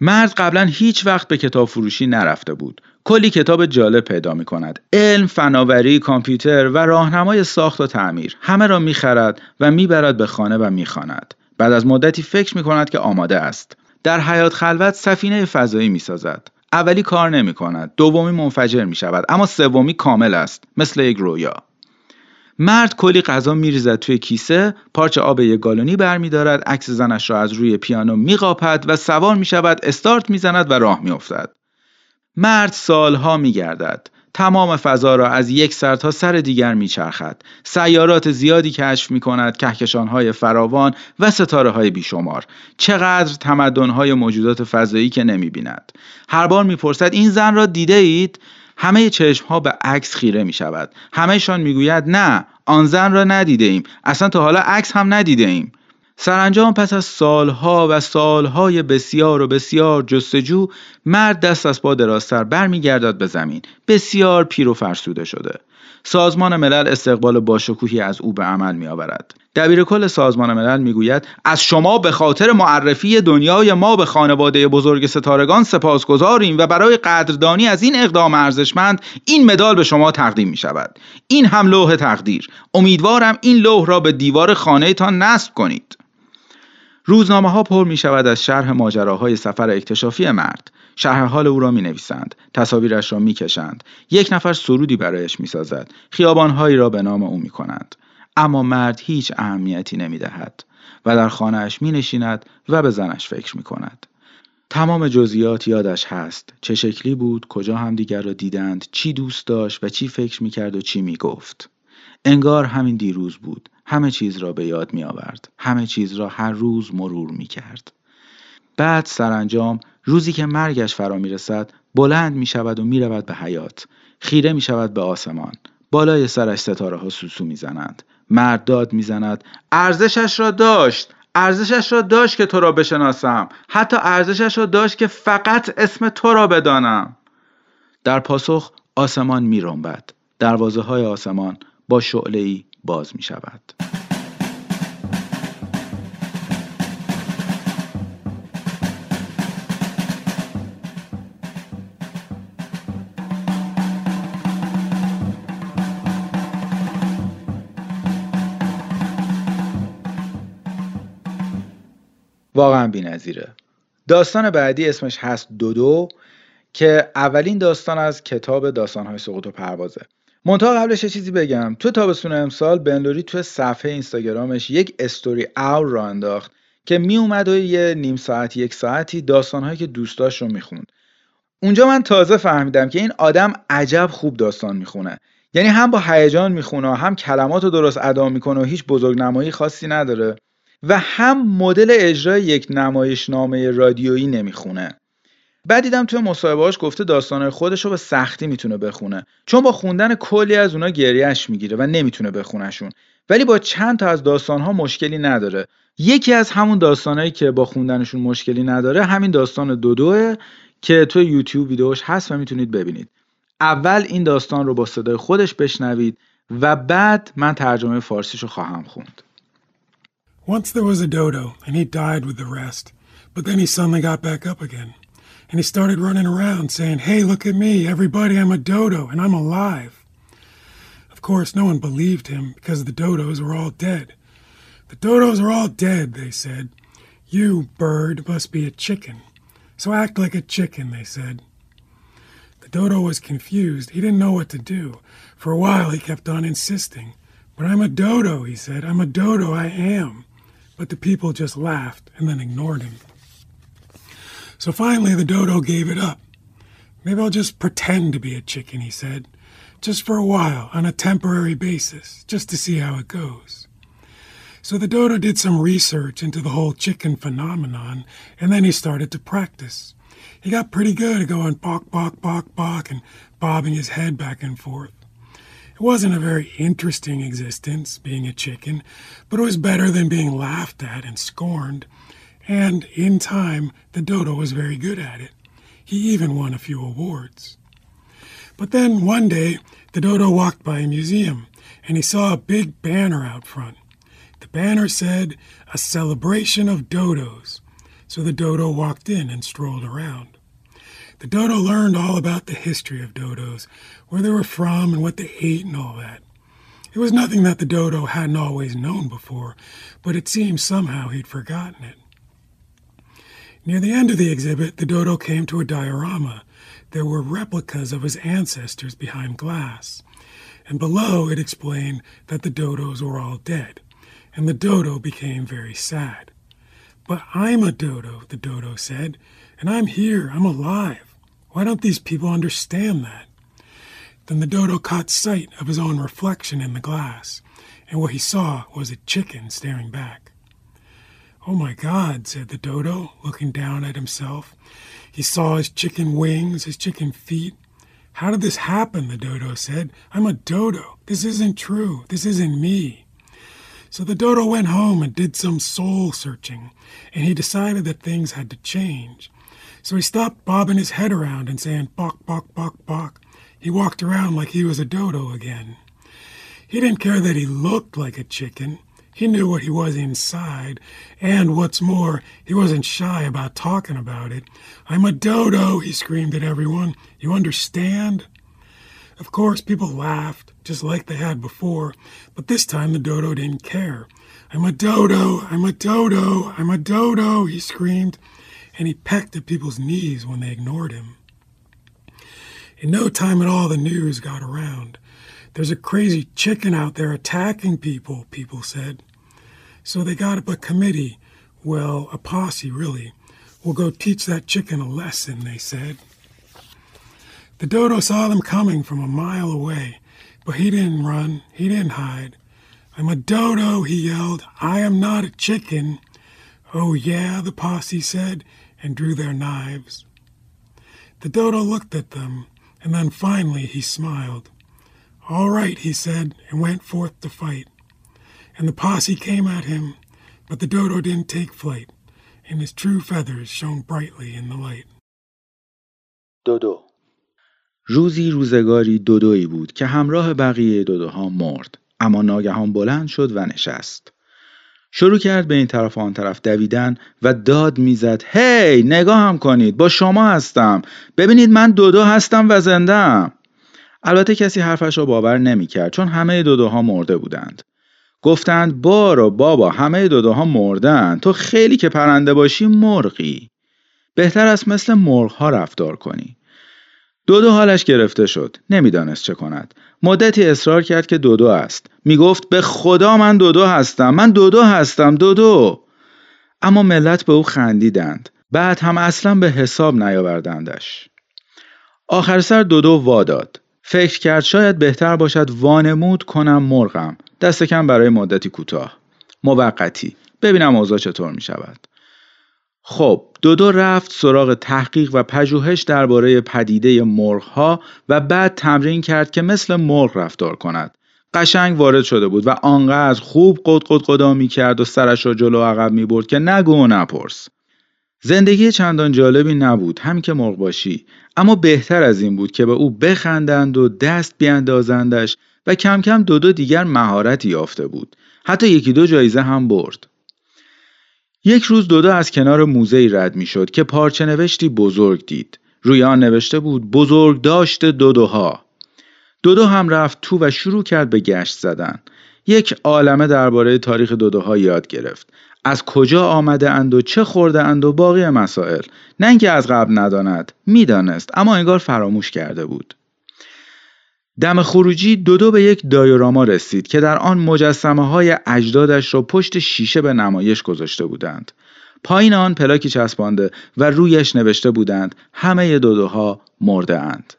Speaker 1: مرد قبلا هیچ وقت به کتاب فروشی نرفته بود. کلی کتاب جالب پیدا می کند. علم، فناوری، کامپیوتر و راهنمای ساخت و تعمیر همه را می‌خرد و می‌برد به خانه و می‌خواند. بعد از مدتی فکر می کند که آماده است. در حیات خلوت سفینه فضایی می سازد. اولی کار نمی کند. دومی منفجر می شود. اما سومی کامل است. مثل یک رویا. مرد کلی غذا میریزد توی کیسه پارچه آب یک گالونی برمیدارد عکس زنش را از روی پیانو میقاپد و سوار می شود استارت می‌زند و راه میافتد. مرد سالها میگردد. تمام فضا را از یک سر تا سر دیگر میچرخد. سیارات زیادی کشف می کند های فراوان و ستاره های بیشمار. چقدر تمدن های موجودات فضایی که نمی بیند هر بار می‌پرسد این زن را دیده اید همه چشم ها به عکس خیره می شود همهشان می‌گوید نه آن زن را ندیده ایم اصلا تا حالا عکس هم ندیده ایم سرانجام پس از سالها و سالهای بسیار و بسیار جستجو مرد دست از پا درازتر برمیگردد به زمین. بسیار پیر و فرسوده شده. سازمان ملل استقبال باشکوهی از او به عمل می آورد. دبیر کل سازمان ملل می‌گوید از شما به خاطر معرفی دنیای ما به خانواده بزرگ ستارگان سپاسگزاریم و برای قدردانی از این اقدام ارزشمند این مدال به شما تقدیم می شود این هم لوح تقدیر. امیدوارم این لوح را به دیوار خانه تان نصب کنید. روزنامه ها پر می شود از شرح ماجراهای سفر اکتشافی مرد. شرح حال او را می نویسند تصاویرش را می کشند یک نفر سرودی برایش می سازد خیابانهایی را به نام او می کنند اما مرد هیچ اهمیتی نمی دهد و در خانهاش می نشیند و به زنش فکر می کند تمام جزئیات یادش هست. چه شکلی بود کجا هم دیگر را دیدند چی دوست داشت و چی فکر می کرد و چی می گفت انگار همین دیروز بود. همه چیز را به یاد می آورد همه چیز را هر روز مرور می کرد بعد سرانجام روزی که مرگش فرا می رسد بلند می شود و می رود به حیات. خیره می شود به آسمان. بالای سرش ستاره ها سوسو می زنند مرد داد می زند ارزشش را داشت ارزشش را داشت که تو را بشناسم. حتی ارزشش را داشت که فقط اسم تو را بدانم. در پاسخ آسمان می رنبد دروازه های آسمان با شعله ای باز می شود. واقعا بی‌نظیره. داستان بعدی اسمش هست دودو که اولین داستان از کتاب داستانهای سقوط و پروازه. منتها قبلش یه چیزی بگم. تو تابستون امسال بنلوری تو صفحه اینستاگرامش یک استوری اور را انداخت که می اومد و یه نیم ساعت یک ساعتی داستانهایی که دوست داشت رو می‌خوند. اونجا من تازه فهمیدم که این آدم عجب خوب داستان می‌خونه. یعنی هم با هیجان می‌خونه هم کلمات رو درست ادا می‌کنه و هیچ بزرگ نمایی خاصی نداره. و هم مدل اجرای یک نمایشنامه رادیویی نمی‌خونه. بعد دیدم توی مصاحبهاش گفته داستانهای خودش رو به سختی می‌تونه بخونه. چون با خوندن کلی از اونا گریهش می‌گیره و نمی‌تونه بخونشون ولی با چند تا از داستانها مشکلی نداره. یکی از همون داستانهایی که با خوندنشون مشکلی نداره همین داستان دودوه که توی یوتیوب ویدیوش هست و می‌تونید ببینید. اول این داستان رو با صدای خودش بشنوید و بعد من ترجمه فارسیش رو خواهم خوند.
Speaker 4: Once there was a dodo and he died with the rest, but then he suddenly got back up again. and he started running around saying, Hey, look at me, everybody, I'm a dodo and I'm alive. Of course, no one believed him because the dodos were all dead. The dodos are all dead, they said. You, bird, must be a chicken. So act like a chicken, they said. The dodo was confused. He didn't know what to do. For a while, he kept on insisting. But I'm a dodo, he said. I'm a dodo, I am. But the people just laughed and then ignored him. So finally, the dodo gave it up. Maybe I'll just pretend to be a chicken, he said, just for a while, on a temporary basis, just to see how it goes. So the dodo did some research into the whole chicken phenomenon, and then he started to practice. He got pretty good at going bok, bok, bok, bok, and bobbing his head back and forth. It wasn't a very interesting existence, being a chicken, but it was better than being laughed at and scorned. And in time, the dodo was very good at it. He even won a few awards. But then one day, the dodo walked by a museum and he saw a big banner out front. The banner said, A celebration of dodos. So the dodo walked in and strolled around. The dodo learned all about the history of dodos, where they were from and what they ate and all that. It was nothing that the dodo hadn't always known before, but it seemed somehow he'd forgotten it. Near the end of the exhibit, the dodo came to a diorama. There were replicas of his ancestors behind glass. And below it explained that the dodos were all dead. And the dodo became very sad. But I'm a dodo, the dodo said, and I'm here, I'm alive. Why don't these people understand that? Then the dodo caught sight of his own reflection in the glass, and what he saw was a chicken staring back. Oh my God, said the dodo, looking down at himself. He saw his chicken wings, his chicken feet. How did this happen? the dodo said. I'm a dodo. This isn't true. This isn't me. So the dodo went home and did some soul searching, and he decided that things had to change. So he stopped bobbing his head around and saying, Bok, bok, bok, bok. He walked around like he was a dodo again. He didn't care that he looked like a chicken. He knew what he was inside, and what's more, he wasn't shy about talking about it. I'm a dodo, he screamed at everyone. You understand? Of course, people laughed, just like they had before, but this time the dodo didn't care. I'm a dodo, I'm a dodo, I'm a dodo, he screamed, and he pecked at people's knees when they ignored him. In no time at all, the news got around. There's a crazy chicken out there attacking people, people said. So they got up a committee, well, a posse really. We'll go teach that chicken a lesson, they said. The dodo saw them coming from a mile away, but he didn't run, he didn't hide. I'm a dodo, he yelled. I am not a chicken. Oh, yeah, the posse said, and drew their knives. The dodo looked at them, and then finally he smiled. All right, he said, and went forth to fight. And the posse came at him, but the dodo didn't take flight, and his true feathers shone brightly in the light.
Speaker 1: دودو روزی روزگاری دودویی بود که همراه بقیه دودوها مرد اما ناگهان بلند شد و نشست شروع کرد به این طرف و آن طرف دویدن و داد می‌زد هی hey, هم کنید با شما هستم ببینید من دودو هستم و زندم البته کسی حرفش را باور نمی‌کرد چون همه دودوها مرده بودند. گفتند بارو بابا همه دودوها مردن تو خیلی که پرنده باشی مرغی. بهتر است مثل مرغ ها رفتار کنی. دودو حالش گرفته شد نمی‌دانست چه کند. مدتی اصرار کرد که دودو است. می‌گفت به خدا من دودو هستم من دودو هستم دودو. اما ملت به او خندیدند. بعد هم اصلا به حساب نیاوردندش. آخر سر دودو واداد فکر کرد شاید بهتر باشد وانمود کنم مرغم. دست کم برای مدتی کوتاه. موقتی. ببینم اوضاع چطور می شود خب دودو رفت سراغ تحقیق و پژوهش درباره پدیده مرغها و بعد تمرین کرد که مثل مرغ رفتار کند. قشنگ وارد شده بود و آنقدر خوب قد قد قدا می کرد و سرش را جلو عقب می برد که نگو و نپرس. زندگی چندان جالبی نبود هم که مرغ باشی. اما بهتر از این بود که به او بخندند و دست بیاندازندش و کم کم دو دو دیگر مهارتی یافته بود. حتی یکی دو جایزه هم برد. یک روز دودو از کنار موزه رد می شد که پارچه نوشتی بزرگ دید. روی آن نوشته بود بزرگ داشت دودوها دودو هم رفت تو و شروع کرد به گشت زدن. یک عالمه درباره تاریخ دودوها یاد گرفت. از کجا آمده اند و چه خورده اند و باقی مسائل. نه اینکه از قبل نداند می‌دانست اما انگار فراموش کرده بود. دم خروجی دودو به یک دایوراما رسید که در آن مجسمه های اجدادش را پشت شیشه به نمایش گذاشته بودند. پایین آن پلاکی چسبانده و رویش نوشته بودند همه دودوها مرده اند.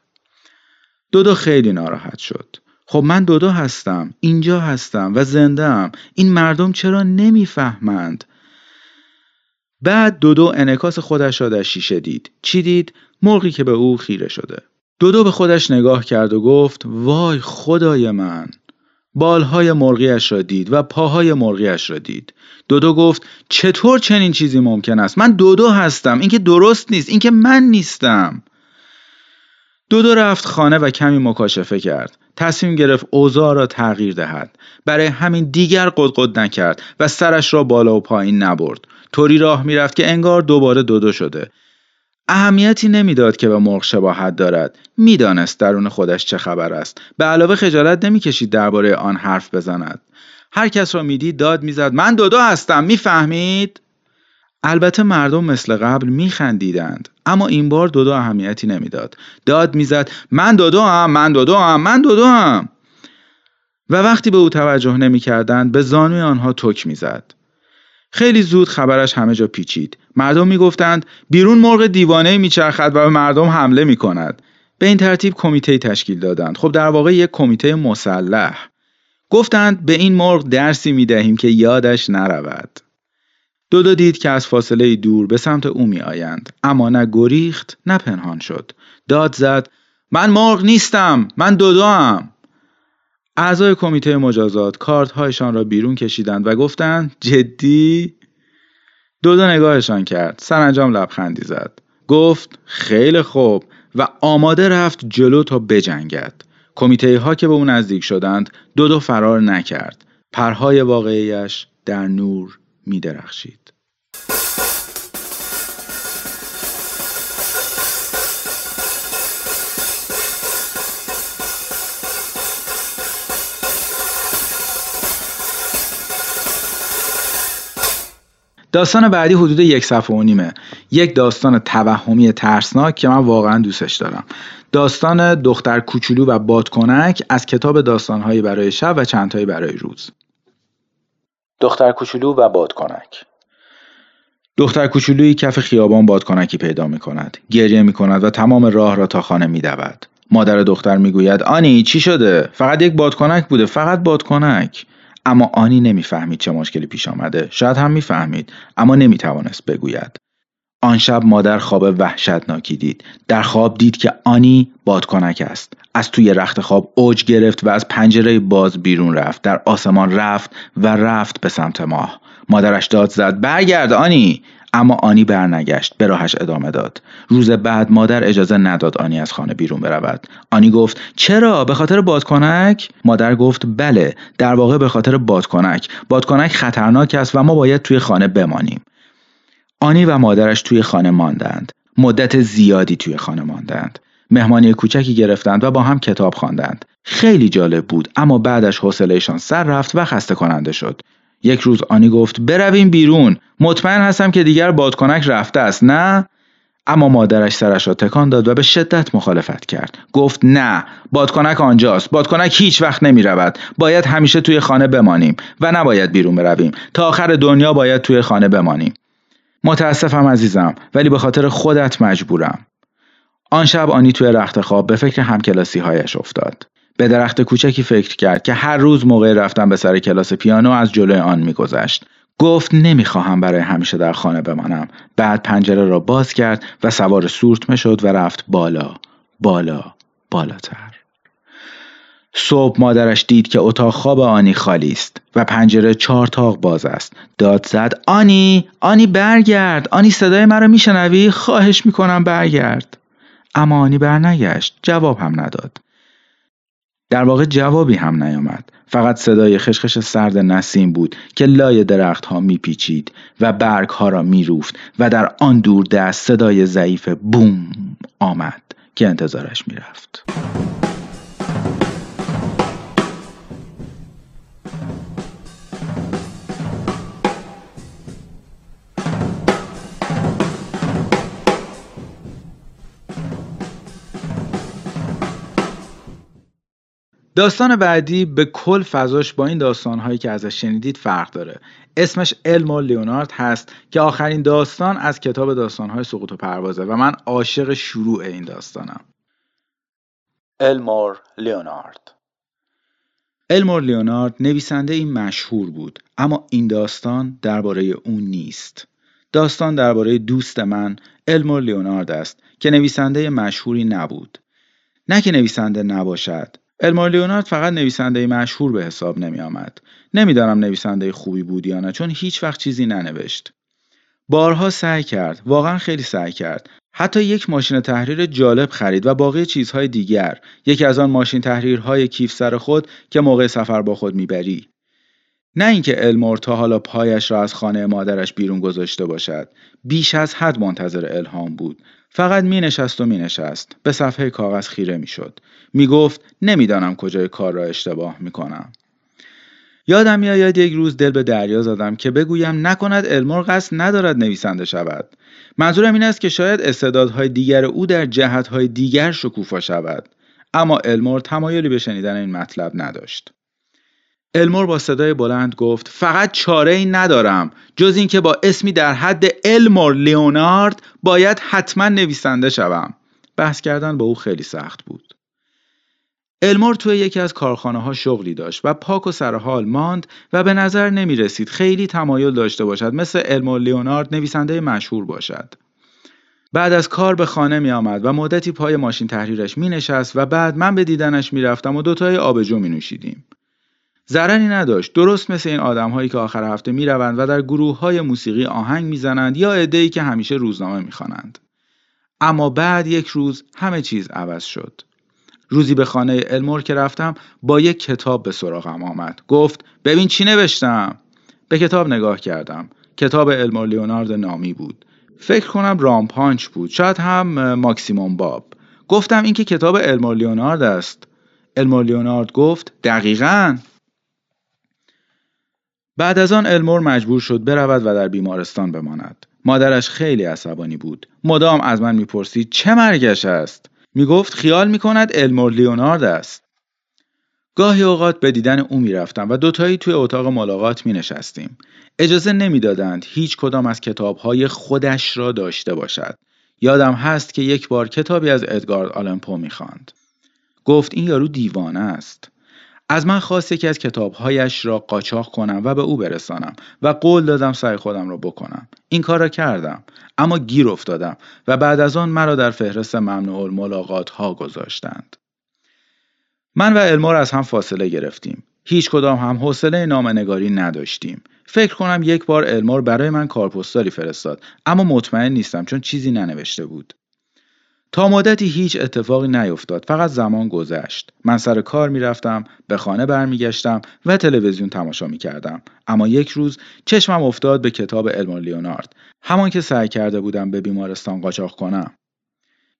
Speaker 1: دودو خیلی ناراحت شد. خب من دودو هستم اینجا هستم و زنده این مردم چرا نمی‌فهمند؟ بعد دودو انکاس خودش را در شیشه دید. چی دید؟ مرغی که به او خیره شده. دودو به خودش نگاه کرد و گفت وای خدای من. بالهای مرغیش را دید و پاهای مرغیش را دید. دودو گفت چطور چنین چیزی ممکن است؟ من دودو هستم. این که درست نیست. این که من نیستم. دودو رفت خانه و کمی مکاشفه کرد. تصمیم گرفت اوضاع را تغییر دهد. برای همین دیگر قدقد نکرد و سرش را بالا و پایین نبرد. طوری راه می‌رفت که انگار دوباره دودو شده. اهمیتی نمی‌داد که به مرغ شباهت دارد. می‌دانست درون خودش چه خبر است. به علاوه خجالت نمی‌کشید درباره آن حرف بزند. هر کس را می‌دید داد می‌زد من دودو هستم می‌فهمید؟ البته مردم مثل قبل میخندیدند اما این بار دودو اهمیتی نمی‌داد. داد می‌زد من دودو هم من دودو هم من دودو هم و وقتی به او توجه نمی‌کردند به زانوی آنها تک می‌زد. خیلی زود خبرش همه جا پیچید. مردم می‌گفتند بیرون مرغ دیوانه میچرخد و به مردم حمله می‌کند. به این ترتیب کمیته تشکیل دادند. خب در واقع یک کمیته مسلح. گفتند به این مرغ درسی می‌دهیم که یادش نرود. دودو دید که از فاصله دور به سمت او می آیند اما نه گریخت نه پنهان شد. داد زد من مرغ نیستم من دودو هم اعضای کمیته مجازات کارت هایشان را بیرون کشیدند و گفتند جدی؟ دودو نگاهشان کرد. سرانجام لبخندی زد. گفت خیلی خوب. و آماده رفت جلو تا بجنگد. کمیته ها که به او نزدیک شدند دودو فرار نکرد. پرهای واقعیش در نور می درخشید. داستان بعدی حدود یک صفحه و نیمه. یک داستان توهمی ترسناک که من واقعا دوستش دارم. داستان دختر کوچولو و بادکنک از کتاب داستانهایی برای شب و چندتایی برای روز. دختر کوچولو و بادکنک دختر کوچولوی کف خیابان بادکنکی پیدا می کند. گریه می کند و تمام راه را تا خانه می دود. مادر دختر می گوید آنی چی شده؟ فقط یک بادکنک بوده فقط بادکنک. اما آنی نمی‌فهمید چه مشکلی پیش آمده. شاید هم می‌فهمید اما نمی توانست بگوید. آن شب مادر خواب وحشتناکی دید. در خواب دید که آنی بادکنک است. از توی رخت خواب اوج گرفت و از پنجره باز بیرون رفت. در آسمان رفت و رفت به سمت ماه. مادرش داد زد برگرد آنی اما آنی برنگشت به راهش ادامه داد روز بعد مادر اجازه نداد آنی از خانه بیرون برود آنی گفت چرا به خاطر بادکنک مادر گفت بله در واقع به خاطر بادکنک بادکنک خطرناک است و ما باید توی خانه بمانیم آنی و مادرش توی خانه ماندند. مدت زیادی توی خانه ماندند. مهمانی کوچکی گرفتند و با هم کتاب خواندند. خیلی جالب بود اما بعدش حوصلهشان سر رفت و خسته کننده شد. یک روز آنی گفت برویم بیرون. مطمئن هستم که دیگر بادکنک رفته است نه؟ اما مادرش سرش را تکان داد و به شدت مخالفت کرد. گفت نه بادکنک آنجاست. بادکنک هیچ وقت نمی رود باید همیشه توی خانه بمانیم و نباید بیرون برویم. تا آخر دنیا باید توی خانه بمانیم. متاسفم عزیزم ولی به خاطر خودت مجبورم. آن شب آنی توی رخت خواب به فکر همکلاسی هایش افتاد. به درخت کوچکی فکر کرد که هر روز موقع رفتن به سر کلاس پیانو از جلوی آن میگذشت. گفت نمی‌خواهم برای همیشه در خانه بمانم. بعد پنجره را باز کرد و سوار سورتمه شد و رفت بالا بالا بالاتر. صبح مادرش دید که اتاق خواب آنی خالی است و پنجره چهار تاق باز است. داد زد آنی آنی برگرد. آنی صدای مرا میشنوی؟ خواهش می‌کنم برگرد. اما آنی برنگشت. جواب هم نداد. در واقع جوابی هم نیامد. فقط صدای خشخش سرد نسیم بود که لای درختها میپیچید و برگ ها را میروفت و در آن دور دست صدای ضعیف بوم آمد که انتظارش می‌رفت. داستان بعدی به کل فضاش با این داستانهایی که ازش شنیدید فرق داره. اسمش و لیونارد هست که آخرین داستان از کتاب داستانهای سقوط و پروازه و من عاشق شروع این داستانم. المور لیونارد. المور لیونارد نویسنده این مشهور بود اما این داستان درباره اون نیست. داستان درباره دوست من المور لیونارد است که نویسنده مشهوری نبود. نه که نویسنده نباشد. المور لیونارد فقط نویسنده مشهور به حساب نمی آمد نمی‌دانم نویسنده خوبی بود یا نه چون هیچ وقت چیزی ننوشت. بارها سعی کرد واقعا خیلی سعی کرد. حتی یک ماشین تحریر جالب خرید و باقی چیزهای دیگر یکی از آن ماشین تحریرهای کیف سر خود که موقع سفر با خود می‌بری. نه اینکه المور تا حالا پایش را از خانه مادرش بیرون گذاشته باشد. بیش از حد منتظر الهام بود. فقط می نشست و می نشست به صفحه کاغذ خیره می شد می گفت نمی‌دانم کجای کار را اشتباه می کنم یادم میآید یک روز دل به دریا زدم که بگویم نکند المور قصد ندارد نویسنده شود. منظورم این است که شاید استعدادهای دیگر او در جهتهای دیگر شکوفا شود. اما المور تمایلی به شنیدن این مطلب نداشت. المور با صدای بلند گفت فقط چاره ای ندارم. جز اینکه با اسمی در حد المور لیونارد باید حتما نویسنده شوم. بحث کردن با او خیلی سخت بود. المور توی یکی از کارخانه ها شغلی داشت و پاک و سرحال ماند و به نظر نمی رسید خیلی تمایل داشته باشد مثل المور لیونارد نویسنده مشهور باشد. بعد از کار به خانه می آمد و مدتی پای ماشین تحریرش می نشست و بعد من به دیدنش می رفتم و دوتای آبجو می نوشیدیم. ضرری نداشت درست مثل این آدم هایی که آخر هفته می روند و در گروه های موسیقی آهنگ می زنند یا ای که همیشه روزنامه می خوانند. اما بعد یک روز همه چیز عوض شد. روزی به خانه المور که رفتم با یک کتاب به سراغم آمد. گفت ببین چی نوشتم؟ به کتاب نگاه کردم. کتاب المور لیونارد نامی بود. فکر کنم رامپانچ بود. شاید هم ماکسیموم باب. گفتم این که کتاب المور لیونارد است. المور لیونارد گفت دقیقا. بعد از آن المور مجبور شد برود و در بیمارستان بماند. مادرش خیلی عصبانی بود. مدام از من می‌پرسید چه مرگش است؟ می گفت خیال می کند المور لیونارد است. گاهی اوقات به دیدن او می رفتم و دوتایی توی اتاق ملاقات می نشستیم. اجازه نمی‌دادند هیچ کدام از کتابهای خودش را داشته باشد. یادم هست که یک بار کتابی از ادگارد آلمپو می خواند. گفت این یارو دیوانه است. از من خواست یکی از کتابهایش را قاچاق کنم و به او برسانم و قول دادم سعی خودم را بکنم. این کار را کردم اما گیر افتادم و بعد از آن مرا در فهرست ممنوع الملاقات ها گذاشتند. من و المار از هم فاصله گرفتیم. هیچ کدام هم حوصله نامنگاری نداشتیم. فکر کنم یک بار المار برای من کارپستالی فرستاد اما مطمئن نیستم چون چیزی ننوشته بود. تا مدتی هیچ اتفاقی نیفتاد فقط زمان گذشت. من سر کار می‌رفتم به خانه برمیگشتم و تلویزیون تماشا می‌کردم. اما یک روز چشمم افتاد به کتاب المون لیونارد. همان که سعی کرده بودم به بیمارستان قاچاق کنم.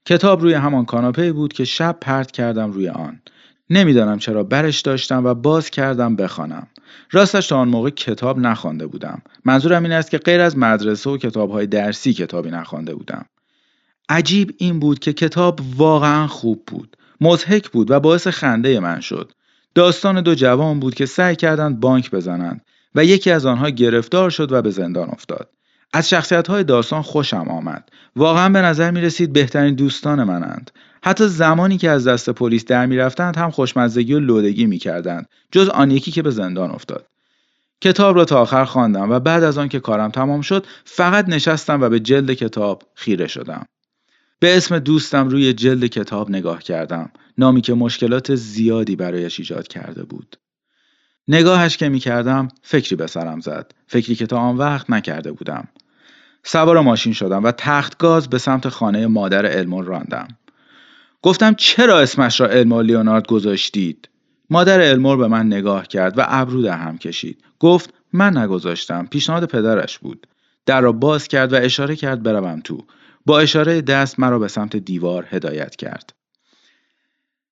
Speaker 1: کتاب روی همان کاناپه بود که شب پرت کردم روی آن. نمی‌دانم چرا برش داشتم و باز کردم بخوانم. راستش تا آن موقع کتاب نخوانده بودم. منظورم این است که غیر از مدرسه و کتابهای درسی کتابی نخوانده بودم. عجیب این بود که کتاب واقعا خوب بود مضحک بود و باعث خنده من شد. داستان دو جوان بود که سعی کردند بانک بزنند و یکی از آنها گرفتار شد و به زندان افتاد. از شخصیت های داستان خوشم آمد. واقعا به نظر می رسید بهترین دوستان منند. حتی زمانی که از دست پلیس در می رفتند هم خوشمزدگی و لودگی می کردند جز آن یکی که به زندان افتاد. کتاب را تا آخر خواندم و بعد از آن که کارم تمام شد فقط نشستم و به جلد کتاب خیره شدم. به اسم دوستم روی جلد کتاب نگاه کردم. نامی که مشکلات زیادی برایش ایجاد کرده بود. نگاهش که می کردم فکری به سرم زد. فکری که تا آن وقت نکرده بودم. سوار ماشین شدم و تخت گاز به سمت خانه مادر المون راندم. گفتم چرا اسمش را المور لیونارد گذاشتید؟ مادر المور به من نگاه کرد و ابرو در هم کشید. گفت من نگذاشتم پیشنهاد پدرش بود. در را باز کرد و اشاره کرد بروم تو. با اشاره دست مرا به سمت دیوار هدایت کرد.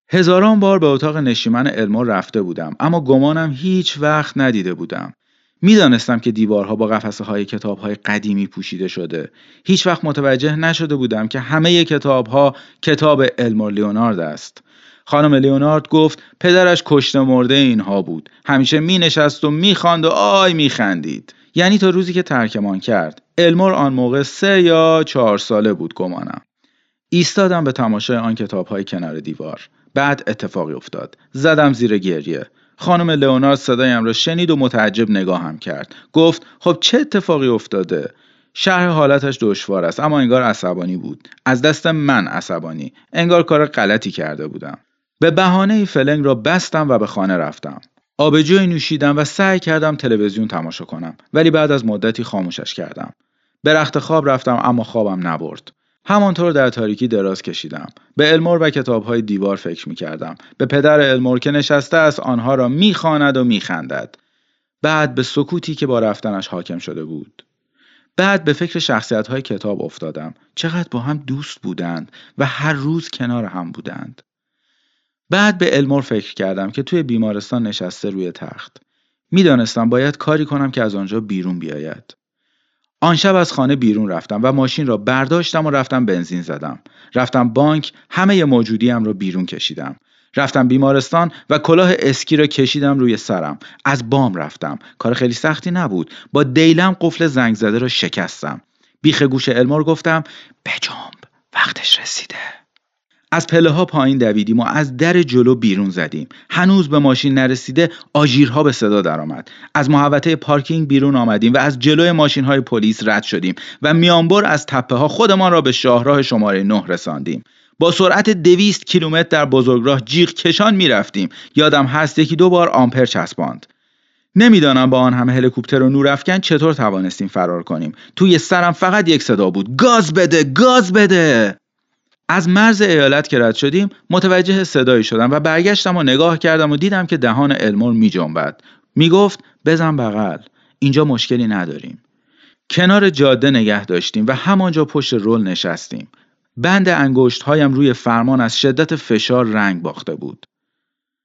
Speaker 1: هزاران بار به اتاق نشیمن المور رفته بودم اما گمانم هیچ وقت ندیده بودم. می‌دانستم که دیوارها با قفسه های کتاب های قدیمی پوشیده شده. هیچ وقت متوجه نشده بودم که همه کتاب ها کتاب المور لیونارد است. خانم لیونارد گفت پدرش کشته مرده اینها بود. همیشه می نشست و می خاند و آی می خندید. یعنی تا روزی که ترکمان کرد. المور آن موقع سه یا چهار ساله بود گمانم. ایستادم به تماشای آن کتاب های کنار دیوار. بعد اتفاقی افتاد. زدم زیر گریه. خانم لئونارد صدایم را شنید و متعجب نگاهم کرد. گفت خب چه اتفاقی افتاده؟ شرح حالتش دشوار است اما انگار عصبانی بود. از دست من عصبانی. انگار کار غلطی کرده بودم. به بهانه فلنگ را بستم و به خانه رفتم. آبجوی نوشیدم و سعی کردم تلویزیون تماشا کنم ولی بعد از مدتی خاموشش کردم. به رخت خواب رفتم اما خوابم نبرد. همانطور در تاریکی دراز کشیدم. به المور و کتابهای دیوار فکر می کردم به پدر المور که نشسته است آنها را می‌خواند و میخندد. بعد به سکوتی که با رفتنش حاکم شده بود. بعد به فکر شخصیت های کتاب افتادم. چقدر با هم دوست بودند و هر روز کنار هم بودند. بعد به المور فکر کردم که توی بیمارستان نشسته روی تخت. می‌دانستم باید کاری کنم که از آنجا بیرون بیاید. آن شب از خانه بیرون رفتم و ماشین را برداشتم و رفتم بنزین زدم. رفتم بانک همه موجودیم را بیرون کشیدم. رفتم بیمارستان و کلاه اسکی را کشیدم روی سرم. از بام رفتم. کار خیلی سختی نبود. با دیلم قفل زنگ زده را شکستم. بیخ گوش المار گفتم بجنب وقتش رسیده. از پله ها پایین دویدیم و از در جلو بیرون زدیم. هنوز به ماشین نرسیده آژیرها به صدا درآمد. از محوطه پارکینگ بیرون آمدیم و از جلوی ماشین های پلیس رد شدیم و میانبر از تپه ها خودمان را به شاهراه شماره 9 رساندیم. با سرعت دویست کیلومتر در بزرگراه جیغ کشان می‌رفتیم. یادم هست یکی دو بار آمپر چسباند. نمی‌دانم با آن همه هلیکوپتر و نورافکن چطور توانستیم فرار کنیم. توی سرم فقط یک صدا بود. گاز بده گاز بده! از مرز ایالت که رد شدیم متوجه صدایی شدم و برگشتم و نگاه کردم و دیدم که دهان المور می جنبد. می گفت بزن بغل اینجا مشکلی نداریم. کنار جاده نگه داشتیم و همانجا پشت رول نشستیم. بند انگشت هایم روی فرمان از شدت فشار رنگ باخته بود.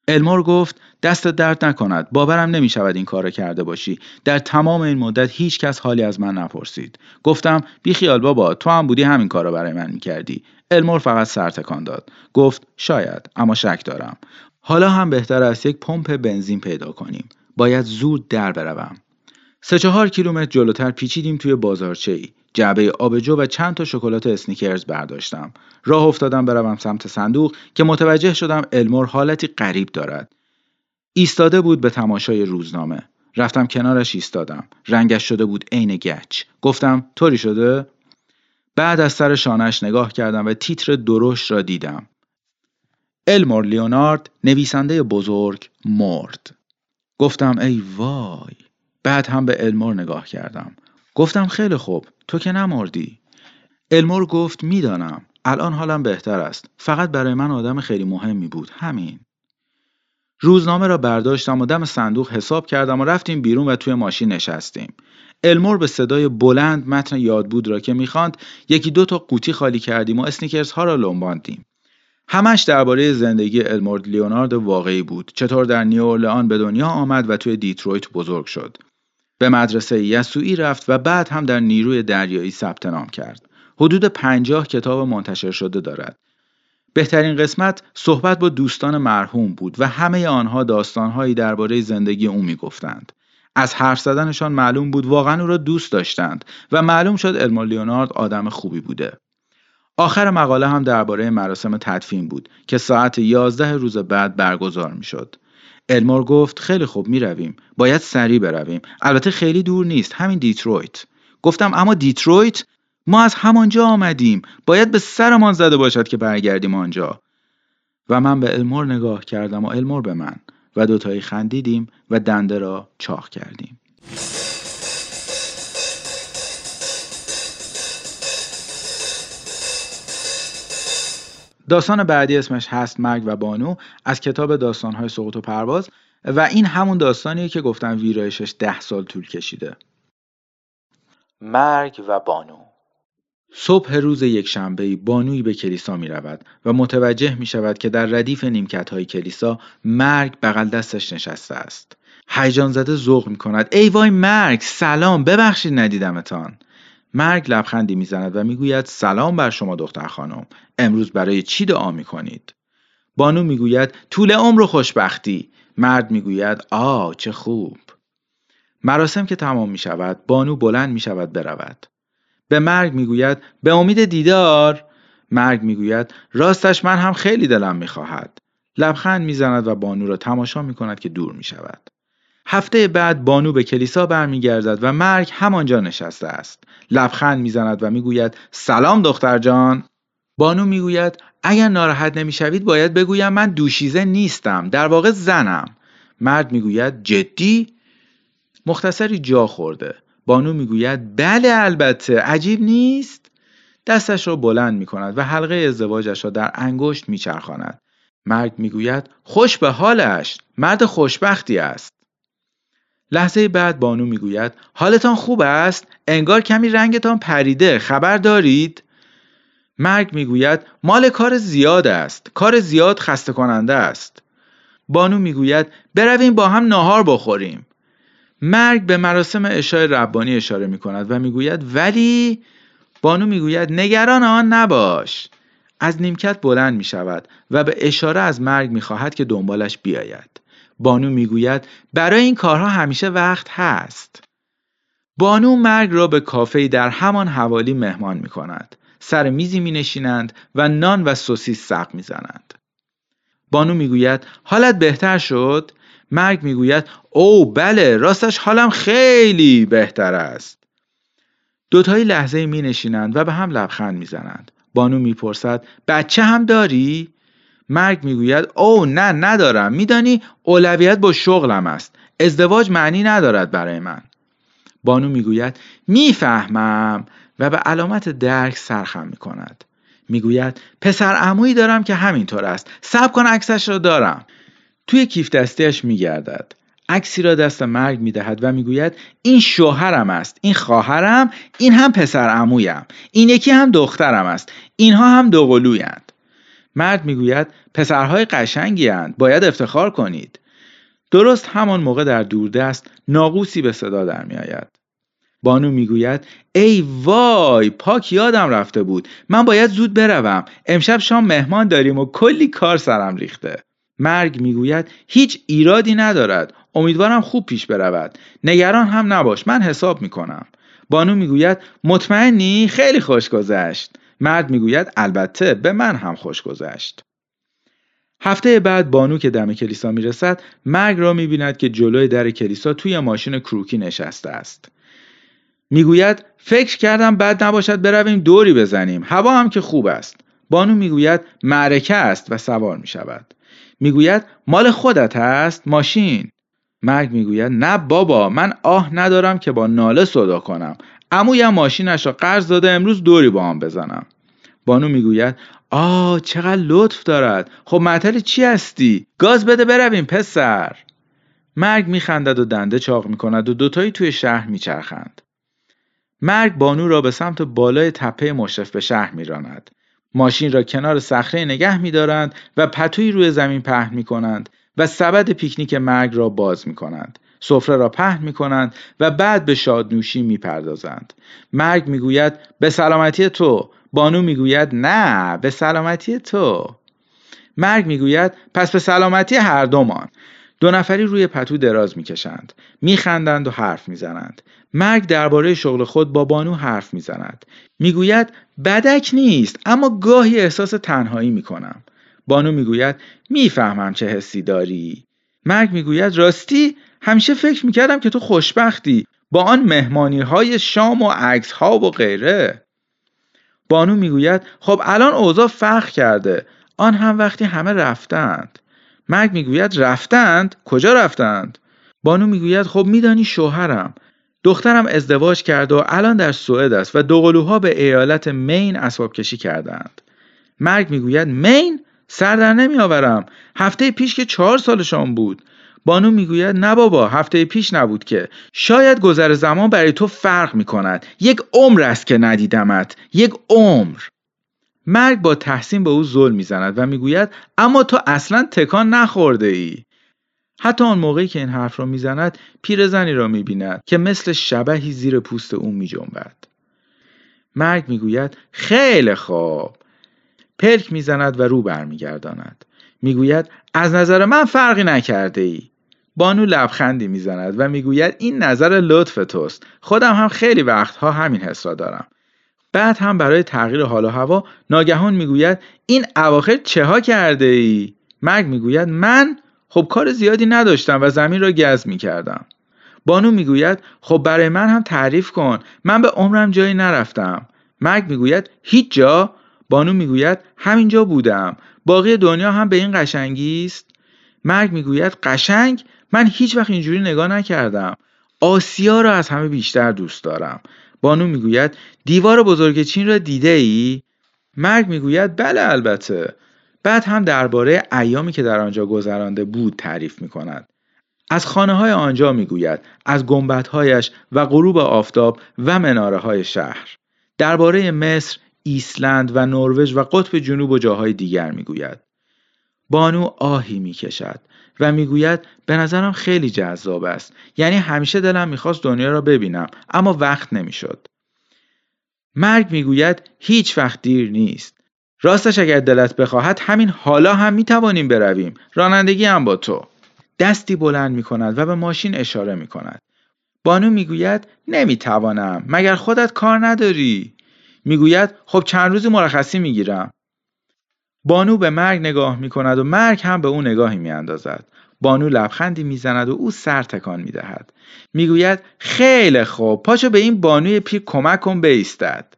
Speaker 1: المور گفت دست درد نکند باورم نمی شود این کار کرده باشی در تمام این مدت هیچ کس حالی از من نپرسید گفتم بی خیال بابا تو هم بودی همین کار برای من می کردی المور فقط سر تکان داد. گفت شاید اما شک دارم. حالا هم بهتر است یک پمپ بنزین پیدا کنیم. باید زود در بروم. سه چهار کیلومتر جلوتر پیچیدیم توی بازارچه ای جعبه آبجو و چند تا شکلات اسنیکرز برداشتم. راه افتادم بروم سمت صندوق که متوجه شدم المور حالتی غریب دارد. ایستاده بود به تماشای روزنامه. رفتم کنارش ایستادم. رنگش شده بود عین گچ. گفتم طوری شده؟ بعد از سر شانش نگاه کردم و تیتر درشت را دیدم. المور لیونارد نویسنده بزرگ مرد. گفتم ای وای. بعد هم به المور نگاه کردم. گفتم خیلی خوب تو که نمردی. المور گفت می‌دانم. الان حالم بهتر است. فقط برای من آدم خیلی مهمی بود. همین. روزنامه را برداشتم و دم صندوق حساب کردم و رفتیم بیرون و توی ماشین نشستیم. المور به صدای بلند متن یادبود را که می‌خواند یکی دو تا قوطی خالی کردیم و اسنیکرز ها را لنباندیم. همش درباره زندگی المور لیونارد واقعی بود. چطور در نیو به دنیا آمد و توی دیترویت بزرگ شد. به مدرسه یسوعی رفت و بعد هم در نیروی دریایی ثبت نام کرد. حدود پنجاه کتاب منتشر شده دارد. بهترین قسمت صحبت با دوستان مرحوم بود و همه آنها داستانهایی درباره زندگی او می‌گفتند. از حرف زدنشان معلوم بود واقعا او را دوست داشتند و معلوم شد المور لیونارد آدم خوبی بوده. آخر مقاله هم درباره مراسم تدفین بود که ساعت 11 روز بعد برگزار می شد. المور گفت خیلی خوب می رویم. باید سریع برویم. البته خیلی دور نیست. همین دیترویت. گفتم اما دیترویت ما از همانجا آمدیم. باید به سرمان زده باشد که برگردیم آنجا. و من به المور نگاه کردم و المور به من. و دوتایی خندیدیم و دنده را چاق کردیم. داستان بعدی اسمش هست مرگ و بانو از کتاب داستانهای سقوط و پرواز و این همون داستانیه که گفتم ویرایشش ده سال طول کشیده. مرگ و بانو صبح روز یک شنبه بانوی به کلیسا می رود و متوجه می شود که در ردیف نیمکت های کلیسا مرگ بغل دستش نشسته است. هیجان زده ذوق می کند ای وای مرگ سلام ببخشید ندیدمتان. مرگ لبخندی می‌زند و می‌گوید سلام بر شما دختر خانم امروز برای چی دعا می کنید؟ بانو می‌گوید طول عمر و خوشبختی مرد می‌گوید آ چه خوب مراسم که تمام می شود بانو بلند می شود برود به مرگ می‌گوید به امید دیدار مرگ می‌گوید راستش من هم خیلی دلم می‌خواهد لبخند می‌زند و بانو را تماشا می کند که دور می شود. هفته بعد بانو به کلیسا برمیگردد و مرگ همانجا نشسته است. لبخند می‌زند و می‌گوید سلام دختر جان. بانو می‌گوید اگر ناراحت نمی‌شوید باید بگویم من دوشیزه نیستم در واقع زنم. مرد می‌گوید جدی؟ مختصری جا خورده. بانو می‌گوید بله البته عجیب نیست؟ دستش را بلند می کند و حلقه ازدواجش را در انگشت میچرخاند. مرد می‌گوید خوش به حالش مرد خوشبختی است. لحظه بعد بانو می‌گوید حالتان خوب است انگار کمی رنگتان پریده خبر دارید مرگ می‌گوید مال کار زیاد است کار زیاد خسته کننده است بانو می‌گوید برویم با هم ناهار بخوریم مرگ به مراسم اشای ربانی اشاره می کند و می‌گوید ولی بانو می‌گوید نگران آن نباش از نیمکت بلند می شود و به اشاره از مرگ می خواهد که دنبالش بیاید بانو می‌گوید برای این کارها همیشه وقت هست. بانو مرگ را به کافه در همان حوالی مهمان می کند. سر میزی می نشینند و نان و سوسیس سق می زنند. بانو می‌گوید حالت بهتر شد؟ مرگ می‌گوید او بله راستش حالم خیلی بهتر است. دوتایی لحظه می نشینند و به هم لبخند می زنند. بانو می‌پرسد بچه هم داری؟ مرگ می‌گوید او نه ندارم. میدانی اولویت با شغلم است. ازدواج معنی ندارد برای من. بانو می‌گوید می‌فهمم. و به علامت درک سرخم می‌کند. می‌گوید پسر عمویی دارم که همینطور است. سب کن عکسش را دارم. توی کیف دستیش میگردد. عکسی را دست مرگ می‌دهد و می‌گوید این شوهرم است این خواهرم این هم پسر عمویم این یکی هم دخترم است اینها هم دوقلویند مرد می‌گوید پسرهای قشنگی هند. باید افتخار کنید. درست همان موقع در دوردست ناقوسی به صدا در میآید. بانو می‌گوید ای وای پاک یادم رفته بود. من باید زود بروم. امشب شام مهمان داریم و کلی کار سرم ریخته. مرگ می‌گوید هیچ ایرادی ندارد. امیدوارم خوب پیش برود. نگران هم نباش من حساب می‌کنم. بانو می‌گوید مطمئنی؟ خیلی خوش گذشت. مرد می‌گوید البته به من هم خوش گذشت. هفته بعد بانو که دم کلیسا می‌رسد مرگ را می‌بیند که جلوی در کلیسا توی ماشین کروکی نشسته است. می‌گوید فکر کردم بد نباشد برویم دوری بزنیم. هوا هم که خوب است. بانو می‌گوید معرکه است و سوار می‌شود. می‌گوید مال خودت است ماشین. مرگ می‌گوید نه بابا من آه ندارم که با ناله صدا کنم. امویم ماشینش را قرض داده امروز دوری با هم بزنم. بانو می‌گوید آه چقدر لطف دارد. خب معطل چی هستی؟ گاز بده برویم پسر. مرگ میخندد و دنده چاق می‌کند و دوتایی توی شهر میچرخند. مرگ بانو را به سمت بالای تپه مشرف به شهر میراند. ماشین را کنار صخره نگه میدارند و پتوی روی زمین پهن می‌کنند و سبد پیکنیک مرگ را باز می‌کنند. سفره را پهن می کنند و بعد به شادنوشی می پردازند. مرگ می‌گوید به سلامتی تو. بانو می‌گوید نه به سلامتی تو. مرگ می‌گوید پس به سلامتی هر دومان دو نفری روی پتو دراز می‌کشند میخندند و حرف می‌زنند. مرگ درباره شغل خود با بانو حرف می‌زند. می‌گوید بدک نیست اما گاهی احساس تنهایی می‌کنم. بانو می‌گوید می‌فهمم چه حسی داری. مرگ می‌گوید راستی همیشه فکر می‌کردم که تو خوشبختی با آن مهمانی های شام و عکس ها و غیره. بانو می‌گوید خب الان اوضاع فرق کرده. آن هم وقتی همه رفتند. مرگ می‌گوید رفتند؟ کجا رفتند؟ بانو می‌گوید خب میدانی شوهرم. دخترم ازدواج کرده و الان در سوئد است و دوقلوها به ایالت مین اسباب کشی کردند. مرگ می‌گوید مین؟ سر در نمیآورم. هفته پیش که چهار سالشان بود. بانو می‌گوید نه بابا هفته پیش نبود که. شاید گذر زمان برای تو فرق می‌کند. یک عمر است که ندیدمت. یک عمر. مرگ با تحسین به او ظلم می‌زند و می‌گوید اما تو اصلا تکان نخورده ای حتی آن موقعی که این حرف را می‌زند پیرزنی را می‌بیند که مثل شبهی زیر پوست او میجنبد. مرگ می‌گوید خیلی خوب. پلک می‌زند و رو برمیگرداند. می‌گوید از نظر من فرقی نکرده ای بانو لبخندی می‌زند و می‌گوید این نظر لطف توست. خودم هم خیلی وقتها همین حس را دارم. بعد هم برای تغییر حال و هوا ناگهان می‌گوید این اواخر چه ها کرده ای؟ مرگ می‌گوید من خب کار زیادی نداشتم و زمین را گز می‌کردم. بانو می‌گوید خب برای من هم تعریف کن. من به عمرم جایی نرفتم. مرگ می‌گوید هیچ جا؟ بانو می‌گوید همینجا بودم. باقی دنیا هم به این قشنگی است. مرگ می‌گوید قشنگ؟ من هیچ وقت اینجوری نگاه نکردم. آسیا را از همه بیشتر دوست دارم. بانو می‌گوید دیوار بزرگ چین را دیده ای؟ مرگ می‌گوید بله البته. بعد هم درباره ایامی که در آنجا گذرانده بود تعریف می کند. از خانه های آنجا می‌گوید از گنبدهایش و غروب آفتاب و مناره های شهر. درباره مصر ایسلند و نروژ و قطب جنوب و جاهای دیگر می‌گوید. بانو آهی می‌کشد و می‌گوید به نظرم خیلی جذاب است. یعنی همیشه دلم می‌خواست دنیا را ببینم اما وقت نمی‌شد. مرگ می‌گوید هیچ وقت دیر نیست. راستش اگر دلت بخواهد همین حالا هم می‌توانیم برویم رانندگی هم با تو دستی بلند می کند و به ماشین اشاره می کند. بانو می‌گوید نمی‌توانم مگر خودت کار نداری می‌گوید خب چند روزی مرخصی می‌گیرم بانو به مرگ نگاه می کند و مرگ هم به او نگاهی می اندازد. بانو لبخندی می‌زند و او سر تکان می دهد. می‌گوید خیلی خوب پاچو به این بانوی پیر کمک کن بیستد.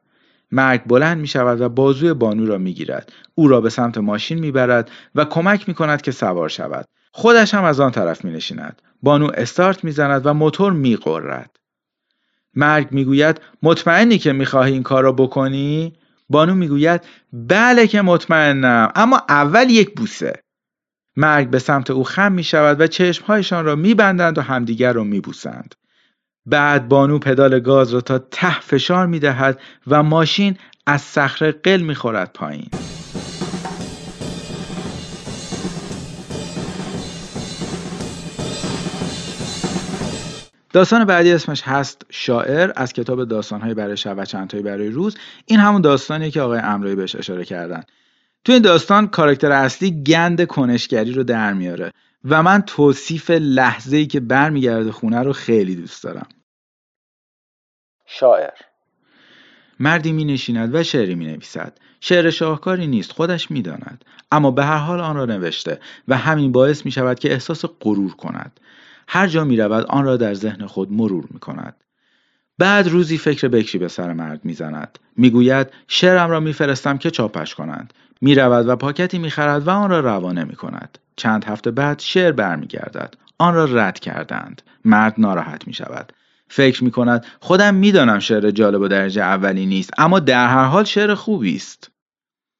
Speaker 1: مرگ بلند می شود و بازوی بانو را می گیرد. او را به سمت ماشین می برد و کمک می کند که سوار شود. خودش هم از آن طرف می نشیند. بانو استارت می زند و موتور می قرد. مرگ می‌گوید مطمئنی که می‌خواهی این کار را بکنی؟ بانو می‌گوید بله که مطمئنم اما اول یک بوسه مرگ به سمت او خم می شود و چشمهایشان را میبندند و همدیگر را میبوسند بعد بانو پدال گاز را تا ته فشار می دهد و ماشین از صخره قل می خورد پایین. داستان بعدی اسمش هست شاعر از کتاب داستانهای برای شب و چندتایی برای روز. این همون داستانیه که آقای امرایی بهش اشاره کردن. تو این داستان کاراکتر اصلی گند کنشگری رو در میاره. و من توصیف لحظه ای که برمیگرده خونه رو خیلی دوست دارم.
Speaker 5: شاعر.
Speaker 1: مردی می نشیند و شعری می نویسد شعر شاهکاری نیست خودش می داند. اما به هر حال آن را نوشته و همین باعث می شود که احساس غرور کند. هر جا می رود آن را در ذهن خود مرور می کند بعد روزی فکر بکری به سر مرد می‌زند. می‌گوید شعرم را میفرستم که چاپش کنند. می رود و پاکتی می خرد و آن را روانه می کند. چند هفته بعد شعر برمیگردد. آن را رد کردند. مرد ناراحت می شود. فکر می کند خودم می‌دانم شعر جالب و درجه اولی نیست اما در هر حال شعر خوبی است.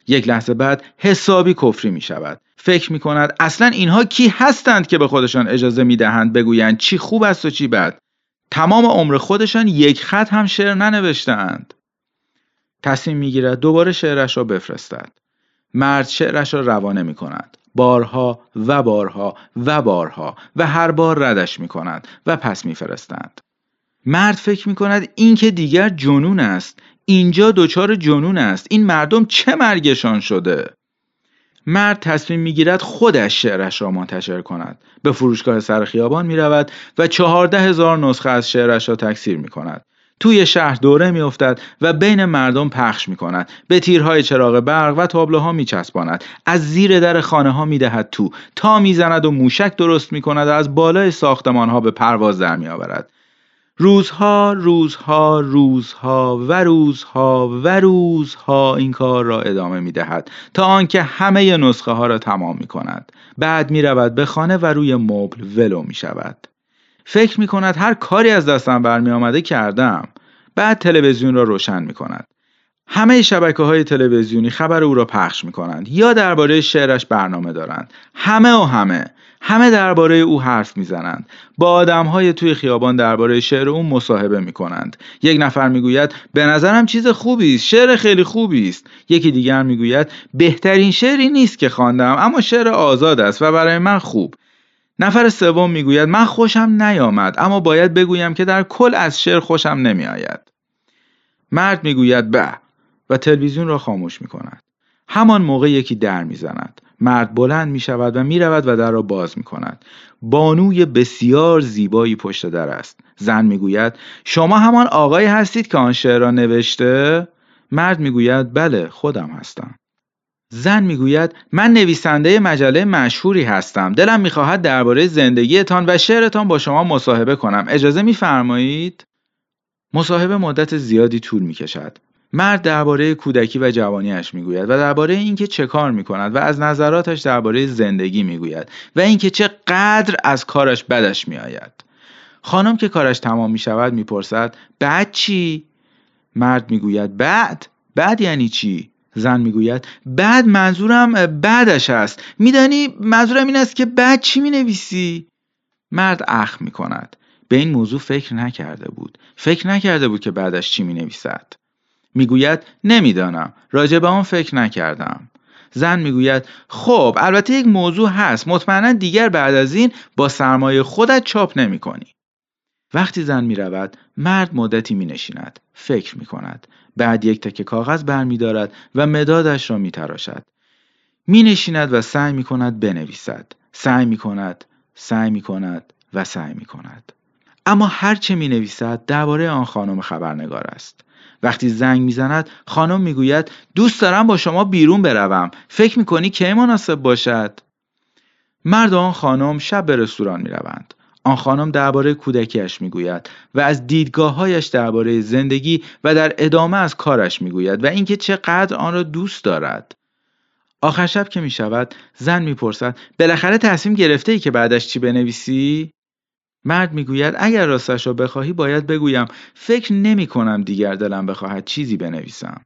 Speaker 1: یک لحظه بعد حسابی کفری می شود. فکر می کند اصلا اینها کی هستند که به خودشان اجازه می دهند بگویند چی خوب است و چی بد. تمام عمر خودشان یک خط هم شعر ننوشتهاند. تصمیم می‌گیرد دوباره شعرش را بفرستد. مرد شعرش را روانه می کند. بارها و بارها و بارها و هر بار ردش می کند و پس میفرستند. مرد فکر می کند این که دیگر جنون است. اینجا دچار جنون است. این مردم چه مرگشان شده؟ مرد تصمیم می‌گیرد خودش شعرش را منتشر کند. به فروشگاه سر خیابان می رود و چهارده هزار نسخه از شعرش را تکثیر می کند توی شهر دوره میافتد و بین مردم پخش می کند به تیرهای چراغ برق و تابلوها می چسباند از زیر در خانه ها می دهد تو. تا می‌زند و موشک درست می کند و از بالای ساختمان ها به پرواز در می آورد روزها روزها روزها و روزها و روزها این کار را ادامه می دهد تا آنکه همه نسخه ها را تمام می کند بعد می رود به خانه و روی مبل ولو می شود فکر می کند هر کاری از دستم برمی آمده کردم. بعد تلویزیون را روشن می کند همه شبکه های تلویزیونی خبر او را پخش می کنند یا درباره شعرش برنامه دارند. همه و همه. همه درباره او حرف می‌زنند. با آدم های توی خیابان درباره شعر او مصاحبه می کنند یک نفر می‌گوید به نظرم چیز خوبی است. شعر خیلی خوبی است. یکی دیگر می‌گوید بهترین شعری نیست که خواندم اما شعر آزاد است و برای من خوب. نفر سوم می‌گوید من خوشم نیامد اما باید بگویم که در کل از شعر خوشم نمیآید مرد می‌گوید به و تلویزیون را خاموش می کند. همان موقع یکی در می‌زند. مرد بلند می شود و می رود و در را باز می کند. بانوی بسیار زیبایی پشت در است. زن می گوید شما همان آقای هستید که آن شعر را نوشته؟ مرد می گوید بله خودم هستم. زن می‌گوید من نویسنده مجله مشهوری هستم. دلم می‌خواهد درباره زندگیتان و شعرتان با شما مصاحبه کنم. اجازه میفرمایید؟ مصاحبه مدت زیادی طول می‌کشد. مرد درباره کودکی و جوانیش می‌گوید و درباره اینکه چه کار می‌کند و از نظراتش درباره زندگی می‌گوید و اینکه چه قدر از کارش بدش میآید. خانم که کارش تمام می‌شود می‌پرسد بعد چی؟ مرد می‌گوید بعد؟ بعد یعنی چی؟ زن می‌گوید. بعد منظورم بعدش است. میدانی منظورم این است که بعد چی می‌نویسی؟ مرد اخ می‌کند. به این موضوع فکر نکرده بود. فکر نکرده بود که بعدش چی می‌نویسد. می‌گوید نمی‌دانم. راجع به آن فکر نکردم. زن می‌گوید خب البته یک موضوع هست. مطمئنا دیگر بعد از این با سرمایه خودت چاپ نمی کنی. وقتی زن می رود مرد مدتی می نشیند فکر می کند بعد یک تکه کاغذ برمیدارد و مدادش را می تراشد می نشیند و سعی می کند بنویسد. سعی می کند سعی می کند و سعی می کند اما هرچه می نویسد درباره آن خانم خبرنگار است. وقتی زنگ می‌زند خانم می‌گوید دوست دارم با شما بیرون بروم. فکر می‌کنی کی مناسب باشد؟ مرد آن خانم شب به رستوران می‌روند. آن خانم درباره کودکیش می‌گوید و از دیدگاههایش درباره زندگی و در ادامه از کارش می‌گوید و اینکه چقدر آن را دوست دارد آخر شب که می شود زن می‌پرسد بالاخره تصمیم گرفته ای که بعدش چی بنویسی مرد می‌گوید اگر راستش را بخواهی باید بگویم فکر نمی کنم دیگر دلم بخواهد چیزی بنویسم.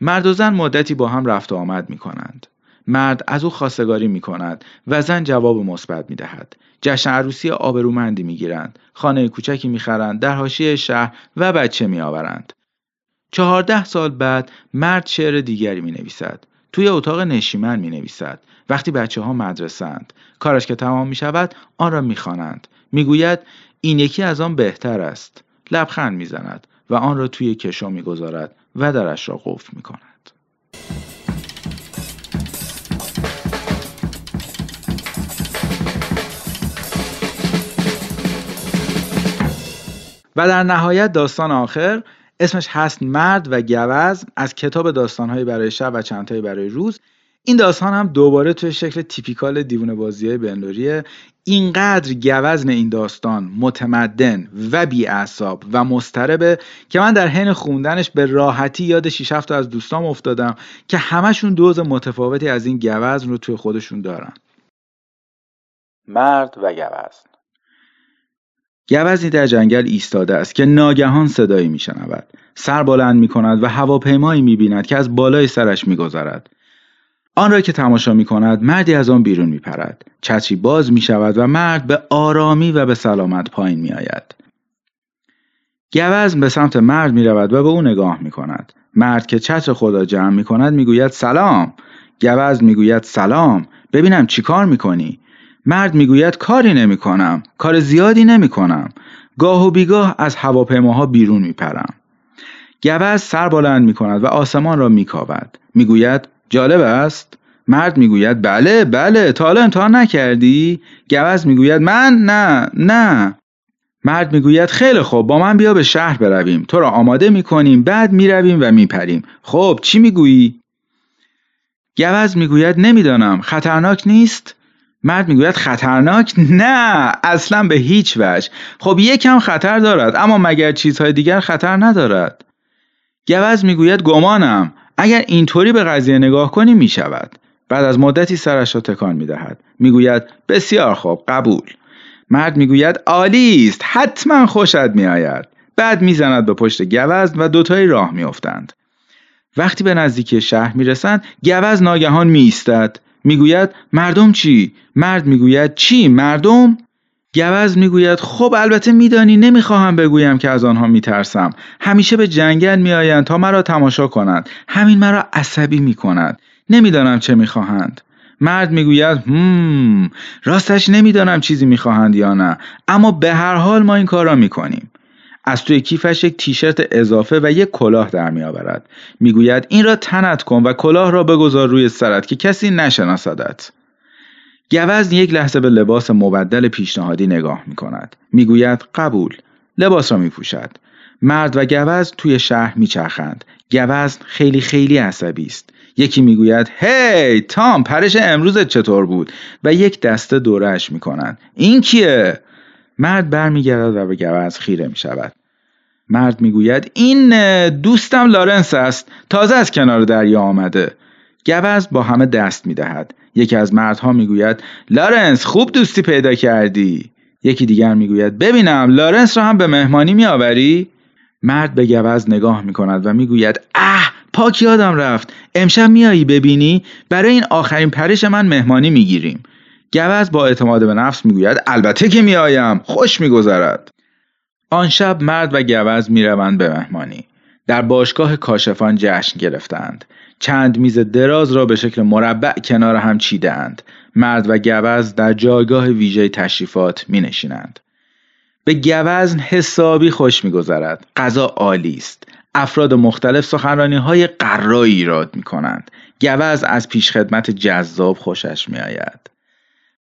Speaker 1: مرد و زن مدتی با هم رفت و آمد می کنند. مرد از او خواستگاری می کند و زن جواب مثبت می دهد. جشن عروسی آبرومندی می گیرند. خانه کوچکی می خرند. در حاشیه شهر و بچه می آورند. چهارده سال بعد مرد شعر دیگری می نویسد. توی اتاق نشیمن می نویسد. وقتی بچه ها مدرسند. کارش که تمام می شود آن را می خوانند. می‌گوید این یکی از آن بهتر است لبخند می‌زند و آن را توی کشو می‌گذارد و درش را قفل می‌کند و در نهایت داستان آخر اسمش هست مرد و گوز از کتاب داستانهایی برای شب و چندتایی برای روز. این داستان هم دوباره توی شکل تیپیکال دیوونه بازی های بندوریه اینقدر گوزن این داستان متمدن و بی اعصاب و مستربه که من در حین خوندنش به راحتی یاد 6 تا از دوستام افتادم که همشون دوز متفاوتی از این گوزن رو توی خودشون دارن. مرد و گوزن گوزنی در جنگل ایستاده است که ناگهان صدایی میشنود سر بلند می کند و هواپیمایی می بیند که از بالای سرش می گذارد. آن را که تماشا می کند مردی از آن بیرون می پرد. چتری باز می شود و مرد به آرامی و به سلامت پایین می آید. گوزن به سمت مرد می رود و به او نگاه می کند. مرد که چتر خدا جمع می کند می گوید سلام. گوزن می گوید سلام. ببینم چی کار می کنی؟ مرد می گوید کاری نمی کنم. کار زیادی نمی کنم. گاه و بیگاه از هواپیماها بیرون می پرم. گوز سر بلند می کند و آسمان را می کاود. می گوید جالب است مرد می‌گوید بله بله تا حالا امتحان نکردی گوز می‌گوید من نه نه مرد می‌گوید خیلی خوب با من بیا به شهر برویم تو را آماده می‌کنیم بعد می‌رویم و میپریم خب چی می‌گویی گوز می‌گوید نمی‌دانم خطرناک نیست مرد می‌گوید خطرناک نه اصلا به هیچ وجه خب یکم خطر دارد اما مگر چیزهای دیگر خطر ندارد گوز می‌گوید گمانم اگر اینطوری به قضیه نگاه کنی می شود. بعد از مدتی سرش را تکان می دهد. می گوید بسیار خوب قبول. مرد می گوید عالی است حتما خوشت می آید. بعد می‌زند به پشت گوزن و دوتایی راه میافتند. وقتی به نزدیکی شهر می‌رسند گوز ناگهان می ایستد. می‌گوید مردم چی؟ مرد می‌گوید چی؟ مردم؟ گوز می‌گوید خب البته میدانی نمی‌خواهم بگویم که از آنها میترسم همیشه به جنگل میآیند تا مرا تماشا کنند همین مرا عصبی می‌کند نمی‌دانم چه می‌خواهند مرد می‌گوید هم راستش نمی‌دانم چیزی می‌خواهند یا نه اما به هر حال ما این کار را می‌کنیم از توی کیفش یک تیشرت اضافه و یک کلاه در میآورد می‌گوید این را تنت کن و کلاه را بگذار روی سرت که کسی نشناسدت گوزن یک لحظه به لباس مبدل پیشنهادی نگاه می کند. می گوید قبول. لباس را می پوشد. مرد و گوز توی شهر می چرخند. گوزن خیلی خیلی عصبی است. یکی می‌گوید هی تام پرش امروزت چطور بود و یک دسته دورش می‌کنند این کیه مرد برمیگردد و به گوز خیره می‌شود. مرد می‌گوید این دوستم لارنس است. تازه از کنار دریا آمده. گوز با همه دست می‌دهد. یکی از مردها می‌گوید لارنس خوب دوستی پیدا کردی. یکی دیگر می‌گوید ببینم لارنس را هم به مهمانی میآوری؟ مرد به گوز نگاه می‌کند و می‌گوید اه پاک یادم رفت. امشب میایی ببینی؟ برای این آخرین پرش من مهمانی می‌گیریم. گوز با اعتماد به نفس می‌گوید البته که میآیم. خوش میگذرد. آن شب مرد و گوز می‌روند به مهمانی. در باشگاه کاشفان جشن گرفتند. چند میز دراز را به شکل مربع کنار هم چیدهاند. مرد و گوز در جایگاه ویژه تشریفات می نشینند. به گوزن حسابی خوش میگذرد. غذا عالی است. افراد مختلف سخنرانی های قرایی ایراد می کنند گوز از پیشخدمت جذاب خوشش می آید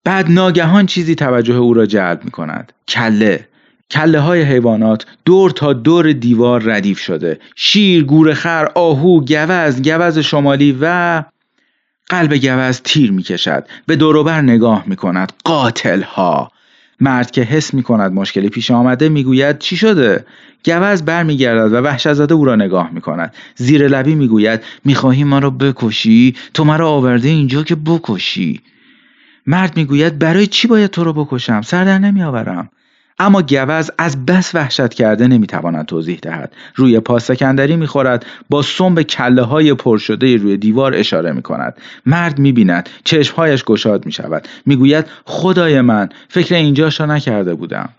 Speaker 1: بعد ناگهان چیزی توجه او را جلب می کند کله. کله های حیوانات دور تا دور دیوار ردیف شده. شیر، گورخر، آهو، گوز، گوز شمالی و قلب گوز تیر می کشد به دوروبر نگاه می کند قاتل ها مرد که حس می کند مشکلی پیش آمده می‌گوید چی شده؟ گوز برمیگردد و وحشت زده او را نگاه می کند زیر لبی می‌گوید می‌خواهی ما را بکشی؟ تو مرا آورده اینجا که بکشی. مرد می‌گوید برای چی باید تو را بکشم؟ سر در نمیآورم. اما گوز از بس وحشت کرده نمی‌تواند توضیح دهد. روی پا سکندری می‌خورد با سنب کله های پر شده روی دیوار اشاره می کند مرد می‌بیند چشمهایش گشاد می شود می‌گوید خدای من فکر اینجاش را نکرده بودم.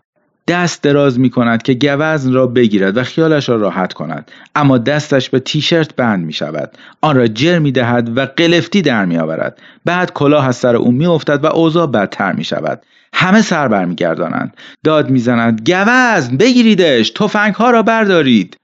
Speaker 1: دست دراز می کند که گوزن را بگیرد و خیالش را راحت کند. اما دستش به تیشرت بند می شود آن را جر می دهد و قلفتی در می آورد بعد کلاه از سر او می افتد و اوضاع بدتر می شود همه سر برمیگردانند. داد می‌زنند گوزن بگیریدش تفنگ ها را بردارید.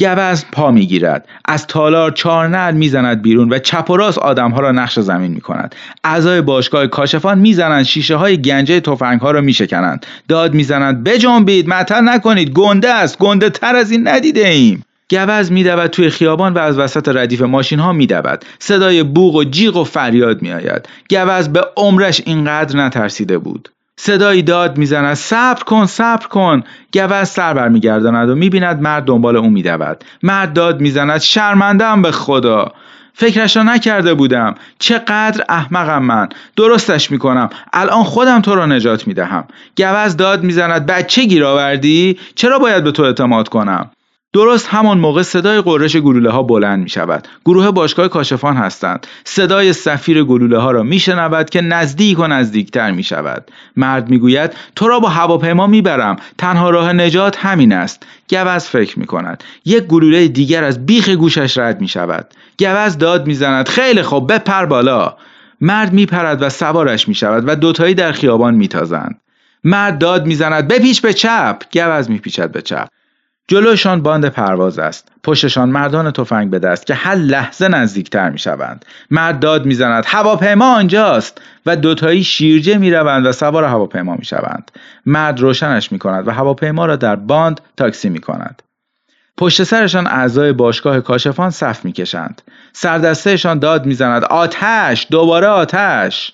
Speaker 1: گوزن پا می‌گیرد. از تالار چهار نعل می‌زند بیرون و چپ و راست آدمها را نقش زمین می‌کند. اعضای باشگاه کاشفان می‌زنند شیشه های گنجه تفنگ ها را میشکنند. داد می‌زنند بجنبید مطر نکنید گنده است گنده تر از این ندیده ایم گوز میدود توی خیابان و از وسط ردیف ماشین ها میدود. صدای بوغ و جیغ و فریاد میآید. گوز به عمرش اینقدر نترسیده بود. صدایی داد می‌زند. صبر کن صبر کن. گوز سر برمیگرداند و می‌بیند مرد دنبال او میدود. مرد داد می‌زند. شرمندم به خدا. فکرش را نکرده بودم. چقدر احمقم من. درستش می‌کنم. الان خودم تو را نجات می‌دهم. گوز داد می‌زند. بچه گیر آوردی؟ چرا باید به تو اعتماد کنم؟ درست همان موقع صدای قررش گلوله ها بلند می شود. گروه باشگاه کاشفان هستند. صدای سفیر گلوله ها را می شنود که نزدیک و نزدیکتر می شود. مرد می گوید تو را با هواپیما می برم. تنها راه نجات همین است. گوز فکر می کند. یک گلوله دیگر از بیخ گوشش رد می شود. گوز داد می زند. خیلی خوب بپر بالا. مرد می پرد و سوارش می شود و دوتایی در خیابان می تازند. مرد داد می‌زند بپیچ به چپ گوز میپیچد به چپ جلوشان باند پرواز است. پشتشان مردان تفنگ به دست که هر لحظه نزدیکتر می‌شوند. مرد داد می‌زند هواپیما آنجاست. و دوتایی شیرجه می‌روند و سوار هواپیما می‌شوند. مرد روشنش می‌کند و هواپیما را در باند تاکسی می‌کند. پشت سرشان اعضای باشگاه کاشفان صف می‌کشند. سردستهشان داد می‌زند آتش دوباره آتش!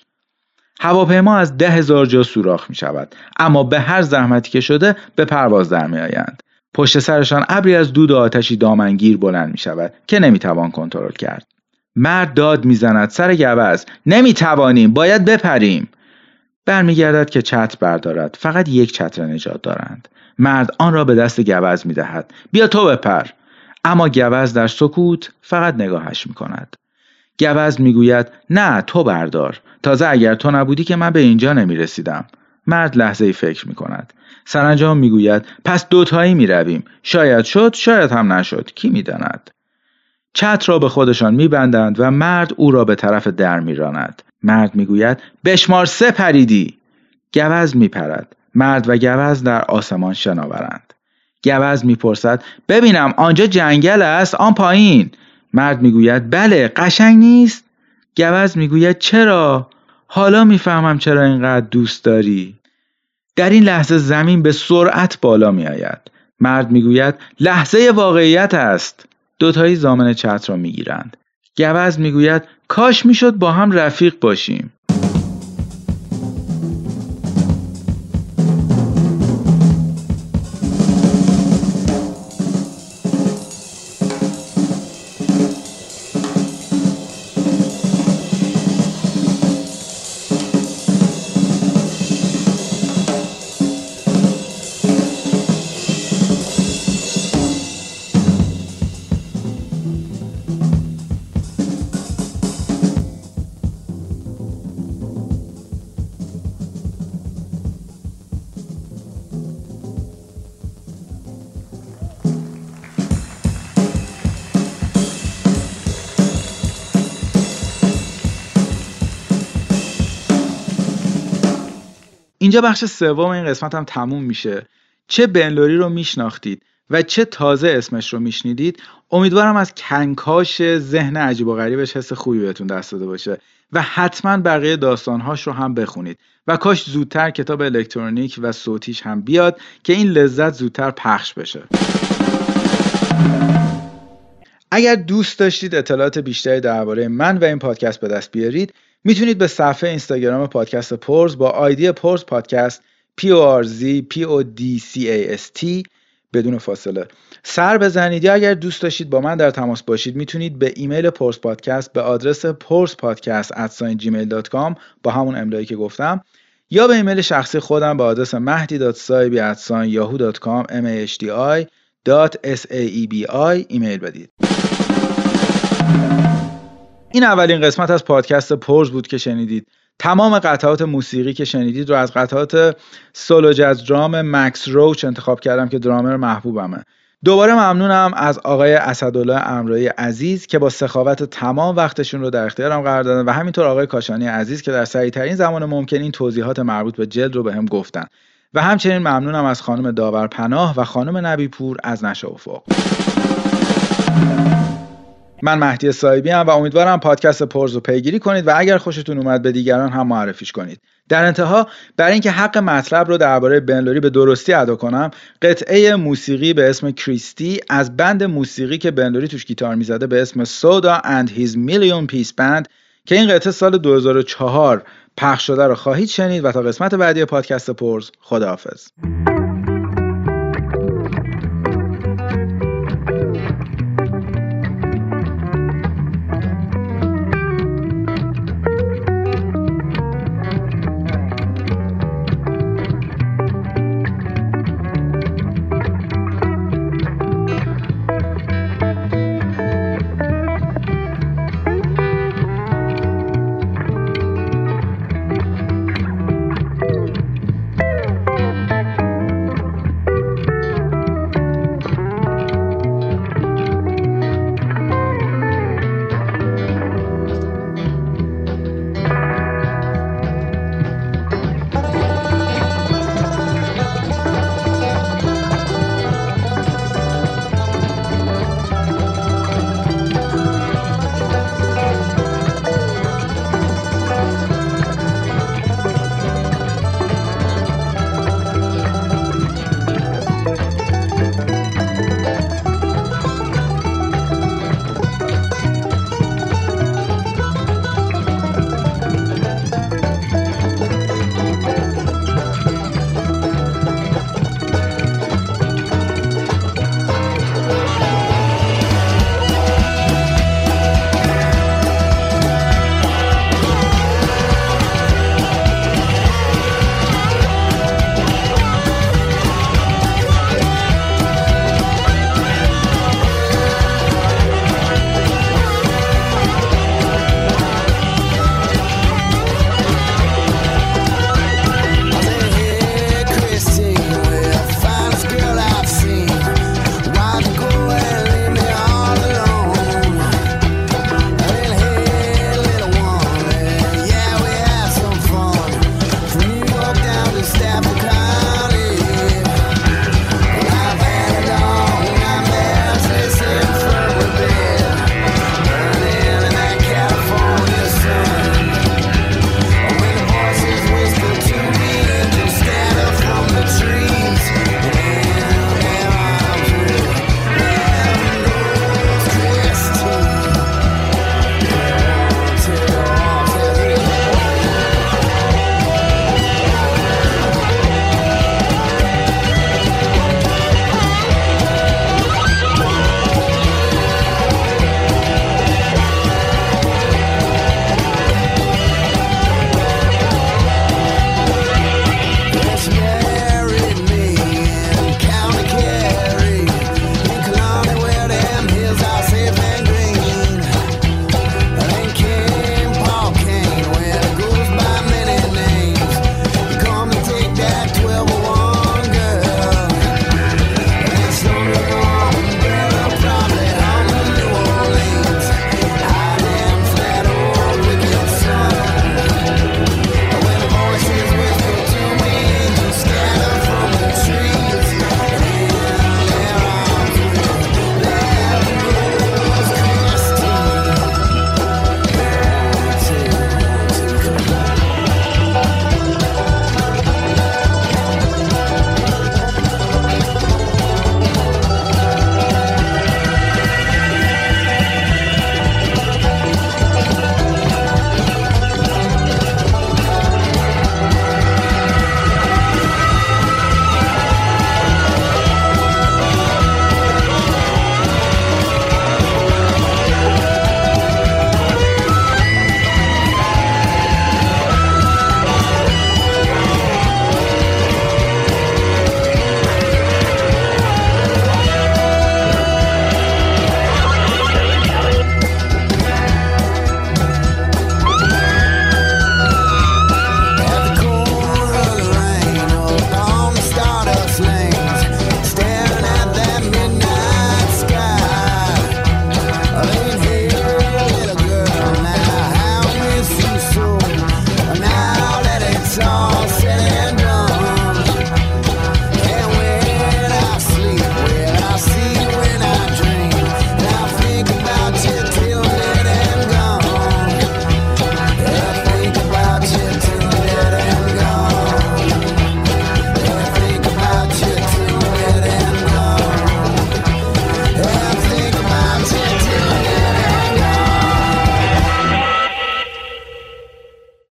Speaker 1: هواپیما از ده هزار جا سوراخ می شود اما به هر زحمتی که شده به پرواز در می آیند. پشت سرشان ابری از دود آتشی دامنگیر بلند می شود که نمی توان کنترل کرد. مرد داد می‌زند سر گوز نمی توانیم باید بپریم. برمیگردد که چتر بردارد. فقط یک چتر نجات دارند. مرد آن را به دست گوز می دهد بیا تو بپر. اما گوز در سکوت فقط نگاهش می کند گوز می‌گوید نه تو بردار. تازه اگر تو نبودی که من به اینجا نمی رسیدم مرد لحظه ای فکر می کند سرانجام می‌گوید پس دوتایی می رویم شاید شد شاید هم نشد. کی می‌داند؟ چت را به خودشان میبندند و مرد او را به طرف در میراند. مرد می‌گوید بشمار سه پریدی گوز میپرد. مرد و گوز در آسمان شناورند. گوز می‌پرسد ببینم آنجا جنگل است؟ آن پایین. مرد می‌گوید بله قشنگ نیست. گوز می‌گوید چرا؟ حالا می‌فهمم چرا اینقدر دوست داری. در این لحظه زمین به سرعت بالا می آید. مرد می‌گوید لحظه واقعیت است. دوتایی زامن چتر را می‌گیرند. گوز می‌گوید کاش می‌شد با هم رفیق باشیم اینجا بخش سوم این قسمت هم تموم میشه. چه بنلوری رو میشناختید و چه تازه اسمش رو میشنیدید؟ امیدوارم از کنکاش ذهن عجیب و غریبش حس خوبی بهتون دست داده باشه و حتما بقیه داستانهاش رو هم بخونید. و کاش زودتر کتاب الکترونیک و صوتیش هم بیاد که این لذت زودتر پخش بشه. اگر دوست داشتید اطلاعات بیشتری درباره من و این پادکست به دست بیارید می‌تونید به صفحه اینستاگرام پادکست پورز با آیدی پورز پادکست P O R Z P O D C A S T بدون فاصله سر بزنید. یا اگر دوست داشتید با من در تماس باشید می‌تونید به ایمیل پورز پادکست به آدرس پورز پادکست gmail.com با همون املایی که گفتم یا به ایمیل شخصی خودم به آدرس مهدی.صاحبی yahoo.com m ایمیل بدید. این اولین قسمت از پادکست پرز بود که شنیدید. تمام قطعات موسیقی که شنیدید رو از قطعات سولو جاز درام مکس روچ انتخاب کردم که درامر محبوبمه. دوباره ممنونم از آقای اسدالله امرایی عزیز که با سخاوت تمام وقتشون رو در اختیارم قرار دادن و همینطور آقای کاشانی عزیز که در سریعترین زمان ممکن این توضیحات مربوط به جلد رو به هم گفتن. و همچنین ممنونم از خانم داور پناه و خانم نبیپور از نشه افق من مهدی صاحبی‌ام و امیدوارم پادکست پورز رو پیگیری کنید و اگر خوشتون اومد به دیگران هم معرفیش کنید. در انتها برای اینکه حق مطلب رو درباره بن لوری به درستی ادا کنم قطعه موسیقی به اسم کریستی از band موسیقی که بن لوری توش گیتار می‌زده به اسم Soda and His Million Piece Band که این قطعه سال 2004 پخش شده رو خواهید شنید و تا قسمت بعدی پادکست پورز خداحافظ.